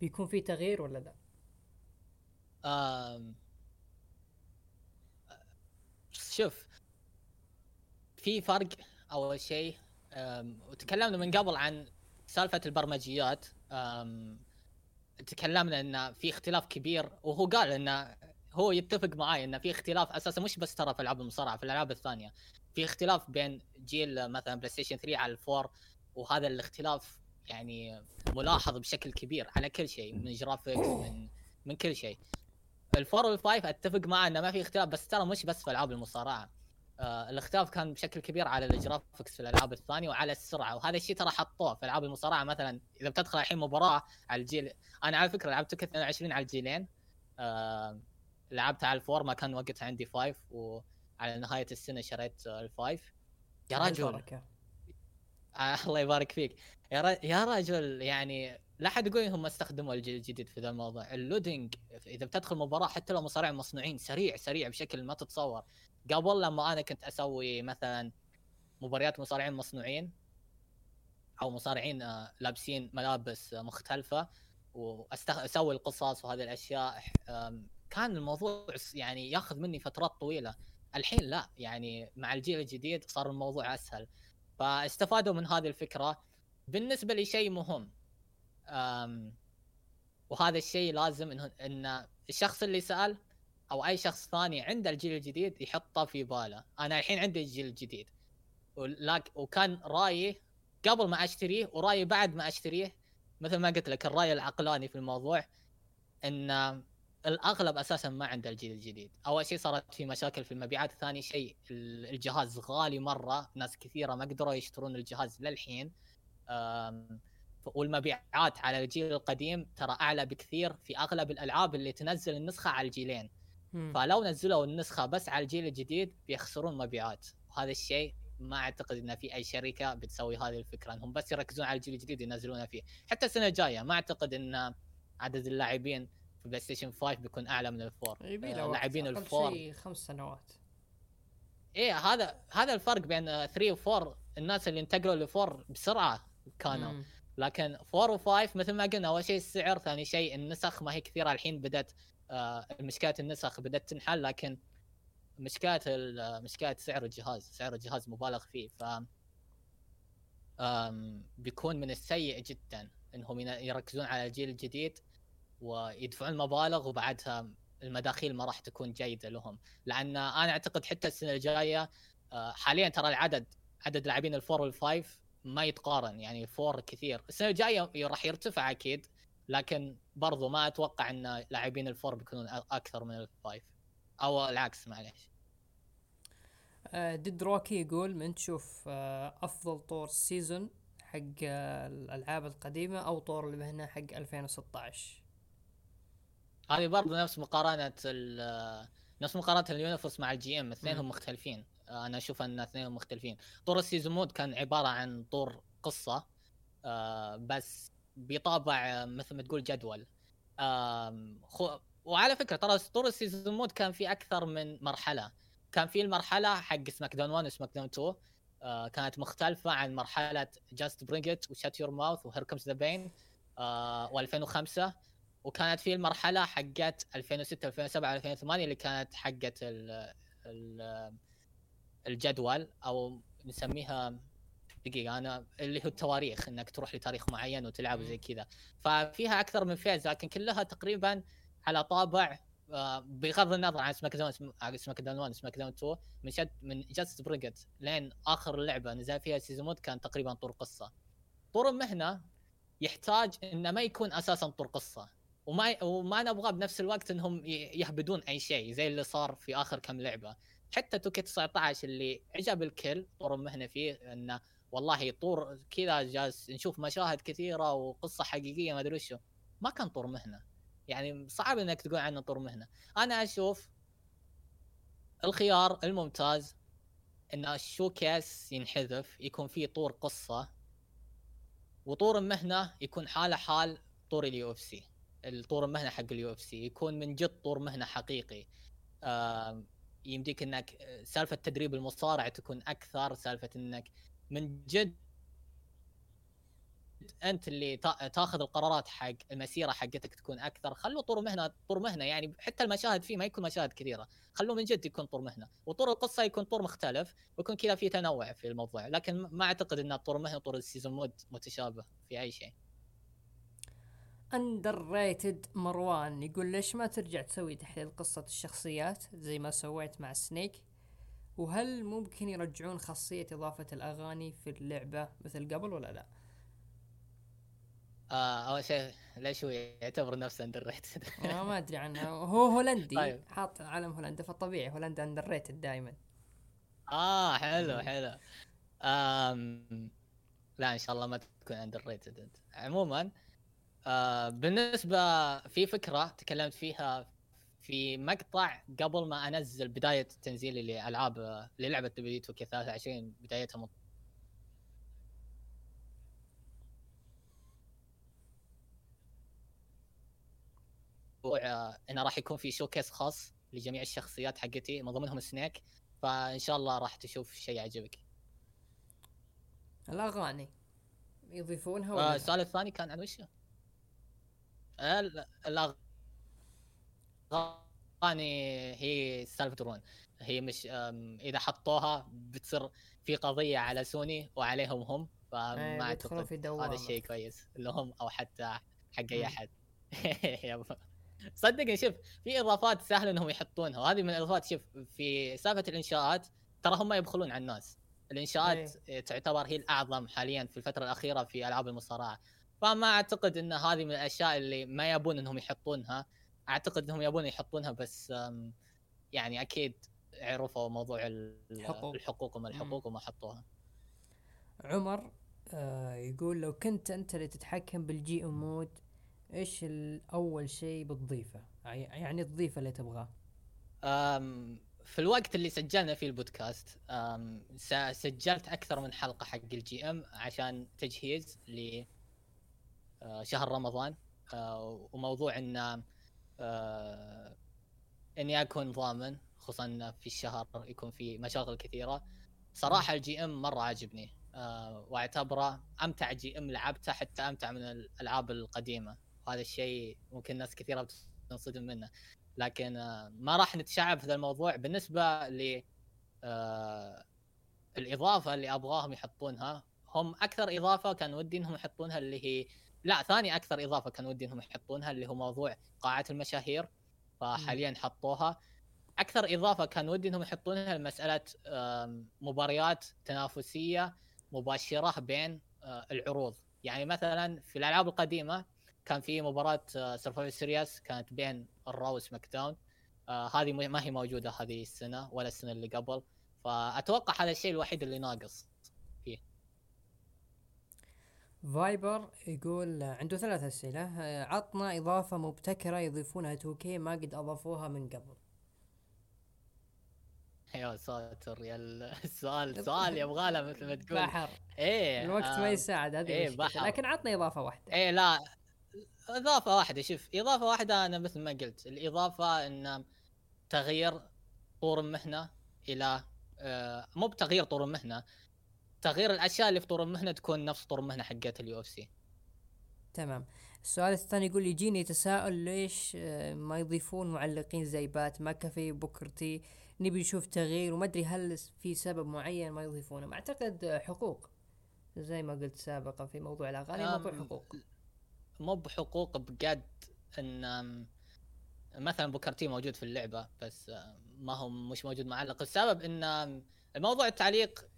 بيكون في تغيير ولا لا؟ آم... شوف في فرق أول شيء وتكلمنا من قبل عن سالفة البرمجيات. تكلمنا إن في اختلاف كبير وهو قال انه هو يتفق معي إن في اختلاف أساسا مش بس ترى في العاب المصارعة في الألعاب الثانية. في اختلاف بين جيل مثلا بلاي ستيشن 3 على ال four وهذا الاختلاف يعني ملاحظ بشكل كبير على كل شيء من graphics من من كل شيء. ال four وال five أتفق معه إنه ما في اختلاف بس ترى مش بس في ألعاب المصارعة. آه الاختلاف كان بشكل كبير على ال graphics في الألعاب الثانية وعلى السرعة وهذا الشيء ترى حطوه في ألعاب المصارعة مثلا. إذا بتدخل الحين مباراة على الجيل أنا على فكرة لعبت 22 على الجيلين. آه لعبت على ال four ما كان وقتها عندي five وعلى نهاية السنة شريت ال five يا رجل. آه الله يبارك فيك. يا رجل يا رجل يعني لا أحد يقول إنهم استخدموا الجيل الجديد في ذا الموضوع. ال loading إذا بتدخل مباراة حتى لو مصارعين مصنوعين سريع سريع بشكل ما تتصور. قبل لما أنا كنت أسوي مثلا مباريات مصارعين مصنوعين أو مصارعين آه، لابسين ملابس مختلفة واسوي القصص وهذه الأشياء كان الموضوع يعني ياخذ مني فترات طويلة. الحين لا يعني مع الجيل الجديد صار الموضوع أسهل. فاستفادوا من هذه الفكرة. بالنسبة لي شيء مهم وهذا الشيء لازم إنه إن الشخص اللي سأل أو أي شخص ثاني عنده الجيل الجديد يحطه في باله. أنا الحين عندي الجيل الجديد. وكان رأيي قبل ما أشتريه ورأيي بعد ما أشتريه مثل ما قلت لك الرأي العقلاني في الموضوع إن الأغلب أساسا ما عنده الجيل الجديد. أول شيء صارت في مشاكل في المبيعات ثاني شيء الجهاز غالي مرة ناس كثيرة ما قدروا يشترون الجهاز للحين. والمبيعات على الجيل القديم ترى أعلى بكثير في أغلب الألعاب اللي تنزل النسخة على الجيلين. فلو نزلوا النسخة بس على الجيل الجديد بيخسرون مبيعات. وهذا الشيء ما أعتقد إن في أي شركة بتسوي هذه الفكرة إنهم بس يركزون على الجيل الجديد ينزلونها فيه. حتى السنة الجاية ما أعتقد إن عدد اللاعبين في بلاي ستيشن 5 بيكون أعلى من ال four آه لاعبين ال four خمس سنوات. إيه هذا هذا الفرق بين 3 و4 الناس اللي انتقلوا ل four بسرعة كانوا. مم. لكن 4 و5 مثل ما قلنا أول شيء السعر ثاني شيء النسخ ما هي كثيرة الحين بدأت آه مشكلات النسخ بدأت تنحل لكن مشكلة مشكلة سعر الجهاز سعر الجهاز مبالغ فيه ف بيكون من السيء جدا إنهم يركزون على الجيل الجديد ويدفعون مبالغ وبعدها المداخيل ما راح تكون جيدة لهم. لأن أنا أعتقد حتى السنة الجاية آه، حاليا ترى العدد عدد لاعبين ال four وال five ما يتقارن يعني four كثير. السنة الجاية راح يرتفع أكيد لكن برضو ما أتوقع إن لاعبين ال four بيكونون أكثر من ال five أو العكس معليش. آه، Dead Rookie يقول من تشوف آه، أفضل طور season حق الألعاب القديمة أو طور المهنه حق 2016 هذه برضه نفس مقارنة نفس مقارنة ال universe مع ال GM اثنينهم مختلفين. أنا أشوف أن اثنينهم مختلفين. طور ال season mode كان عبارة عن طور قصة آه، بس بطابع مثل ما تقول جدول. وعلى فكرة ترى طور ال season mode كان في أكثر من مرحلة. كان في المرحلة حق SmackDown 1 و SmackDown 2 آه كانت مختلفة عن مرحلة Just Bring It و Shut Your Mouth و Here Comes the Pain و2005 وكانت في المرحلة حقت 2006 2007 2008 اللي كانت حقت ال ال الجدول أو نسميها دقيقة أنا اللي هو التواريخ إنك تروح لتاريخ معين وتلعب زي كذا. ففيها أكثر من phase لكن كلها تقريبا على طابع آه، بغض النظر عن SmackDown SmackDown 1 SmackDown 2 من Shut من Just Bring It لين آخر لعبة نزل فيها season mode كان تقريبا طور قصة. طور المهنه يحتاج إنه ما يكون أساسا طور قصة. وما وما نبغى بنفس الوقت إنهم يهبدون أي شيء زي اللي صار في آخر كم لعبة. حتى 2K 19 اللي عجب الكل طور المهنه فيه إنه والله طور كذا جالس نشوف مشاهد كثيرة وقصة حقيقية ما أدري وشو. ما كان طور مهنة. يعني صعب إنك تقول عنه طور مهنة. أنا أشوف الخيار الممتاز إن ال showcase ينحذف يكون فيه طور قصة وطور المهنه يكون حاله حال طور ال UFC الطور المهنه حق ال UFC يكون من جد طور مهنة حقيقي. آه يمديك إنك سالفة تدريب المصارع تكون أكثر سالفة إنك من جد أنت اللي تاخذ القرارات حق المسيرة حقتك تكون أكثر. خلوا طور مهنة طور مهنة. يعني حتى المشاهد فيه ما يكون مشاهد كثيرة. خلوه من جد يكون طور مهنة. وطور القصة يكون طور مختلف ويكون كذا في تنوع في الموضوع. لكن ما أعتقد ان طور مهنة وطور ال season mode متشابه في أي شيء. underrated مروان يقول ليش ما ترجع تسوي تحليل قصة الشخصيات زي ما سويت مع سنيك وهل ممكن يرجعون خاصية إضافة الأغاني في اللعبة مثل قبل ولا لا؟ آه أول شيء ليش هو يعتبر نفسه underrated؟ آه ما أدري عنه هو هولندي طيب. حاط علم هولندا فطبيعي هولندا underrated دائما آه حلو حلو آم لا إن شاء الله ما تكون underrated عموما آه بالنسبة في فكرة تكلمت فيها في مقطع قبل ما أنزل بداية تنزيلي لألعاب للعبة W 2K 23 بدايتها آه، إنه راح يكون في showcase خاص لجميع الشخصيات حقتي من ضمنهم سنيك فإن شاء الله راح تشوف شيء يعجبك. الاغاني يضيفونها ولا آه السؤال الثاني كان عن وش؟ الاغاني هي سالفة درون هي مش إذا حطوها بتصير في قضية على سوني وعليهم هم فما إيه، أعتقد هذا الشيء كويس لهم أو حتى حق أي أحد. صدقني شوف في إضافات سهل إنهم يحطونها وهذه من الإضافات شوف في سالفة الإنشاءات ترى هم يبخلون على الناس. الإنشاءات أيه. تعتبر هي الأعظم حاليا في الفترة الأخيرة في ألعاب المصارعة. فما أعتقد إن هذه من الأشياء اللي ما يبون إنهم يحطونها. أعتقد إنهم يبون يحطونها بس يعني أكيد عرفوا موضوع الحقوق, الحقوق وما الحقوق وما حطوها. عمر آه يقول لو كنت أنت اللي تتحكم بال GM mode إيش أول شيء بتضيفه؟ يعني تضيفه اللي تبغاه. في الوقت اللي سجلنا فيه البودكاست سجلت أكثر من حلقة حق ال GM عشان تجهيز ل آه، شهر رمضان آه، وموضوع إن آه، إني أكون ضامن خصوصا في الشهر يكون في مشاغل كثيرة. صراحة ال GM مرة عاجبني وأعتبره أمتع GM لعبته حتى أمتع من الالعاب القديمة. وهذا الشيء ممكن ناس كثيرة تنصدم منه. لكن ما راح نتشعب في ذا الموضوع. بالنسبة ل الإضافة اللي أبغاهم يحطونها هم أكثر إضافة كان ودي إنهم يحطونها اللي هي لا ثاني أكثر إضافة كان ودي إنهم يحطونها اللي هو موضوع قاعه المشاهير فحاليا حطوها. أكثر إضافة كان ودي إنهم يحطونها مساله مباريات تنافسية مباشرة بين آه، العروض. يعني مثلا في الألعاب القديمة كان في مباراة Survivor Series كانت بين ال Raw و SmackDown آه هذه ما هي موجودة هذه السنة ولا السنة اللي قبل. فأتوقع هذا الشيء الوحيد اللي ناقص. Viper يقول عنده ثلاث أسئلة. عطنا إضافة مبتكرة يضيفونها 2 ما قد أضافوها من قبل. يا ساتر يا السؤال سؤال يبغى له مثل ما تقول. بحر. إيه الوقت آه ما يساعد هذه إيه بحر. لكن عطني إضافة واحدة. إيه لا إضافة واحدة. شوف إضافة واحدة أنا مثل ما قلت. الإضافة إن تغيير طور المهنه إلى آه مو بتغيير طور المهنه تغيير الأشياء اللي في طور المهنة تكون نفس طور المهنة حقت ال UFC تمام. السؤال الثاني يقول يجيني تساؤل ليش آه، ما يضيفون معلقين زي Pat McAfee بوكرتي نبي نشوف تغيير وما أدري هل في سبب معين ما يضيفونه. أعتقد حقوق. زي ما قلت سابقا في موضوع الأغاني موضوع حقوق. مو بحقوق بجد إن مثلا بوكرتي موجود في اللعبة بس ما هو مش موجود معلق. السبب إن الموضوع التعليق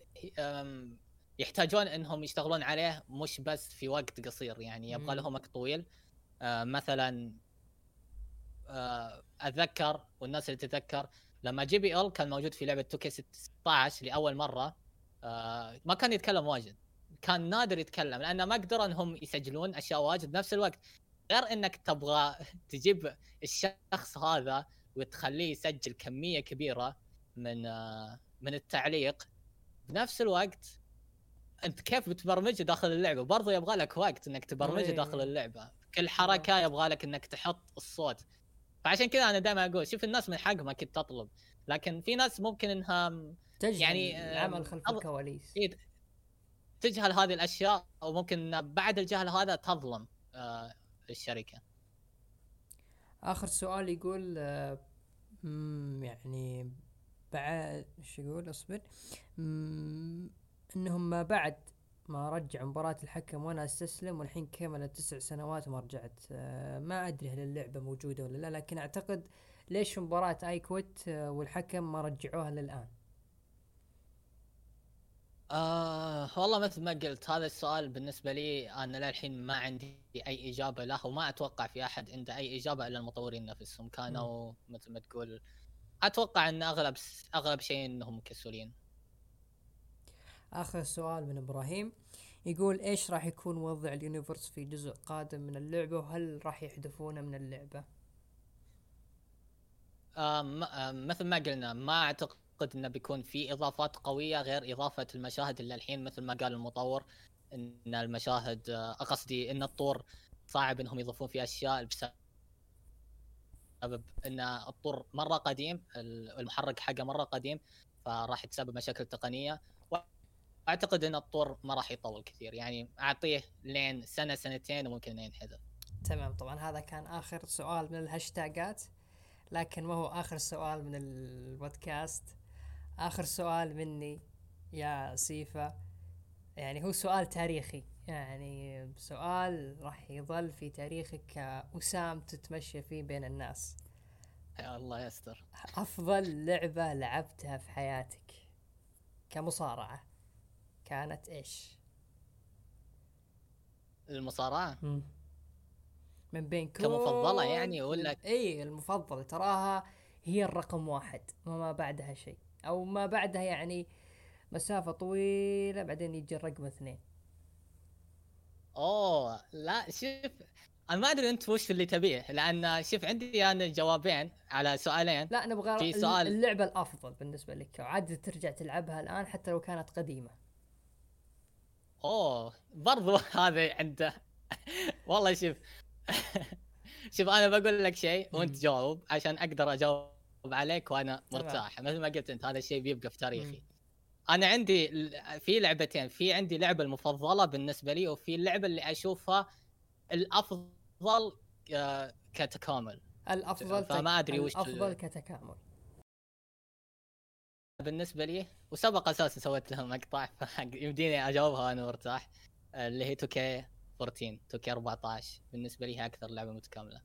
يحتاجون إنهم يشتغلون عليه مش بس في وقت قصير يعني يبغى لهم وقت طويل. آه، مثلا آه، أتذكر والناس اللي تتذكر لما جي بي ال كان موجود في لعبة 2 16 لأول مرة آه، ما كان يتكلم واجد. كان نادر يتكلم لأنه ما قدروا إنهم يسجلون أشياء واجد بنفس الوقت. غير إنك تبغى تجيب الشخص هذا وتخليه يسجل كمية كبيرة من من التعليق بنفس الوقت انت كيف بتبرمجه داخل اللعبة؟ برضو يبغى لك وقت انك تبرمجه داخل اللعبة. كل حركة يبغى لك انك تحط الصوت. فعشان كذا أنا دائما أقول شوف الناس من حقهم أكيد تطلب. لكن في ناس ممكن انها تجهل يعني العمل خلف الكواليس. إيه تجهل هذه الأشياء أو ممكن بعد الجهل هذا تظلم آه الشركة. آخر سؤال يقول آه يعني بعد إيش يقول؟ أصبر. إنهم ما بعد ما رجع مباراة الحكم وأنا أستسلم والحين كملت تسع سنوات وما رجعت. آه ما أدري هل اللعبة موجودة ولا لا لكن أعتقد ليش مباراة اي كويت آه والحكم ما رجعوها للآن؟ آه والله مثل ما قلت هذا السؤال بالنسبة لي أنا للحين ما عندي أي إجابة له وما أتوقع في أحد عنده أي إجابة إلا المطورين نفسهم. كانوا مثل ما تقول أتوقع إن أغلب أغلب شيء إنهم كسولين آخر سؤال من إبراهيم. يقول إيش راح يكون وضع اليونيفرس في جزء قادم من اللعبة وهل راح يحذفونه من اللعبة؟ آه مثل ما قلنا ما أعتقد إنه بيكون في إضافات قوية غير إضافة المشاهد اللي الحين مثل ما قال المطور إن المشاهد آه قصدي إن الطور صعب إنهم يضيفون فيه أشياء بسبب بسبب إن الطور مرة قديم المحرك حقه مرة قديم فراح تسبب مشاكل تقنية. وأعتقد إن الطور ما راح يطول كثير يعني أعطيه لين سنة سنتين وممكن ينحذف تمام طبعا هذا كان آخر سؤال من الهاشتاجات لكن ما هو آخر سؤال من البودكاست؟ آخر سؤال مني يا سيفا يعني هو سؤال تاريخي. يعني سؤال راح يظل في تاريخك كأسام تتمشى فيه بين الناس. يا الله يستر. أفضل لعبة لعبتها في حياتك كمصارعة كانت إيش؟ المصارعة؟ من بين كل كمفضلة يعني ولا إي المفضلة. تراها هي الرقم واحد وما بعدها شيء. أو ما بعدها يعني مسافة طويلة بعدين يجي الرقم اثنين. أوه لا شوف أنا ما أدري أنت وش اللي تبيه لأن شوف عندي أنا جوابين على سؤالين. لا نبغى في سؤال. اللعبة الأفضل بالنسبة لك عاد ترجع تلعبها الآن حتى لو كانت قديمة. أوه برضو هذا عنده. والله شوف شوف أنا بقول لك شيء وأنت جاوب عشان أقدر أجاوب عليك وأنا مرتاح. مثل ما قلت أنت هذا الشيء بيبقى في تاريخي. أنا عندي في لعبتين في عندي لعبة المفضلة بالنسبة لي وفي اللعبة اللي أشوفها الأفضل آه، كتكامل. الأفضل فما أدري وش الأفضل كتكامل. بالنسبة لي وسبق أساسا سويت لها مقطع يمديني أجاوبها وأنا مرتاح اللي هي 2 K 14 2 K 14 بالنسبة لي هي أكثر لعبة متكاملة.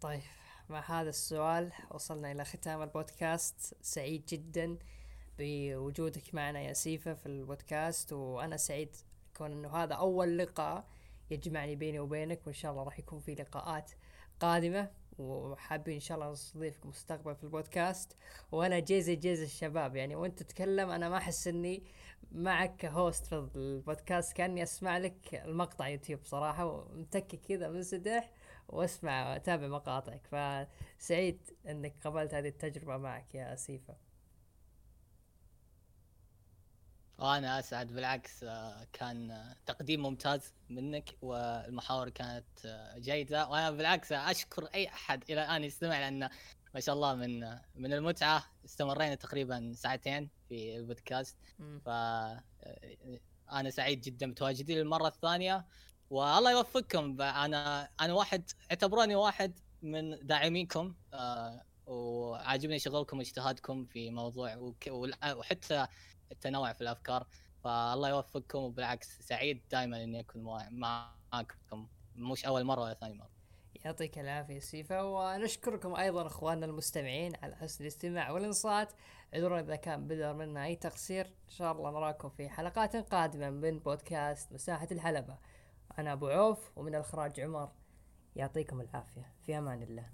طيب مع هذا السؤال وصلنا إلى ختام البودكاست. سعيد جدا. بوجودك معنا يا سيفا في البودكاست وأنا سعيد كون إنه هذا أول لقاء يجمعني بيني وبينك وإن شاء الله راح يكون في لقاءات قادمة وحابين إن شاء الله نستضيفك مستقبل في البودكاست. وأنا جيزي جيز الشباب يعني وأنت تتكلم أنا ما أحس إني معك ك host في البودكاست كأني أسمع لك المقطع يوتيوب صراحة ومتكي كذا منسدح وأسمع وأتابع مقاطعك. فسعيد إنك قبلت هذه التجربة معك يا سيفا. وأنا اسعد بالعكس آه، كان تقديم ممتاز منك والمحاور كانت آه، جيدة. وأنا بالعكس أشكر أي أحد إلى الآن يستمع لأن ما شاء الله من من المتعة استمرينا تقريبا ساعتين في البودكاست. ف آه، أنا سعيد جدا بتواجدي للمرة الثانية. والله يوفقكم أنا أنا واحد اعتبروني واحد من داعمينكم وعاجبني شغلكم واجتهادكم في موضوع وحتى التنوع في الأفكار فالله يوفقكم وبالعكس سعيد دائما إني أكون معاكم. مش أول مرة ولا ثاني مرة. يعطيك العافية سيفا ونشكركم أيضا أخواننا المستمعين على حسن الاستماع والإنصات. اعذرونا إذا كان بدر منا أي تقصير. إن شاء الله نراكم في حلقات قادمة من بودكاست مساحة الحلبة. أنا أبو عوف ومن الأخراج عمر. يعطيكم العافية. في أمان الله.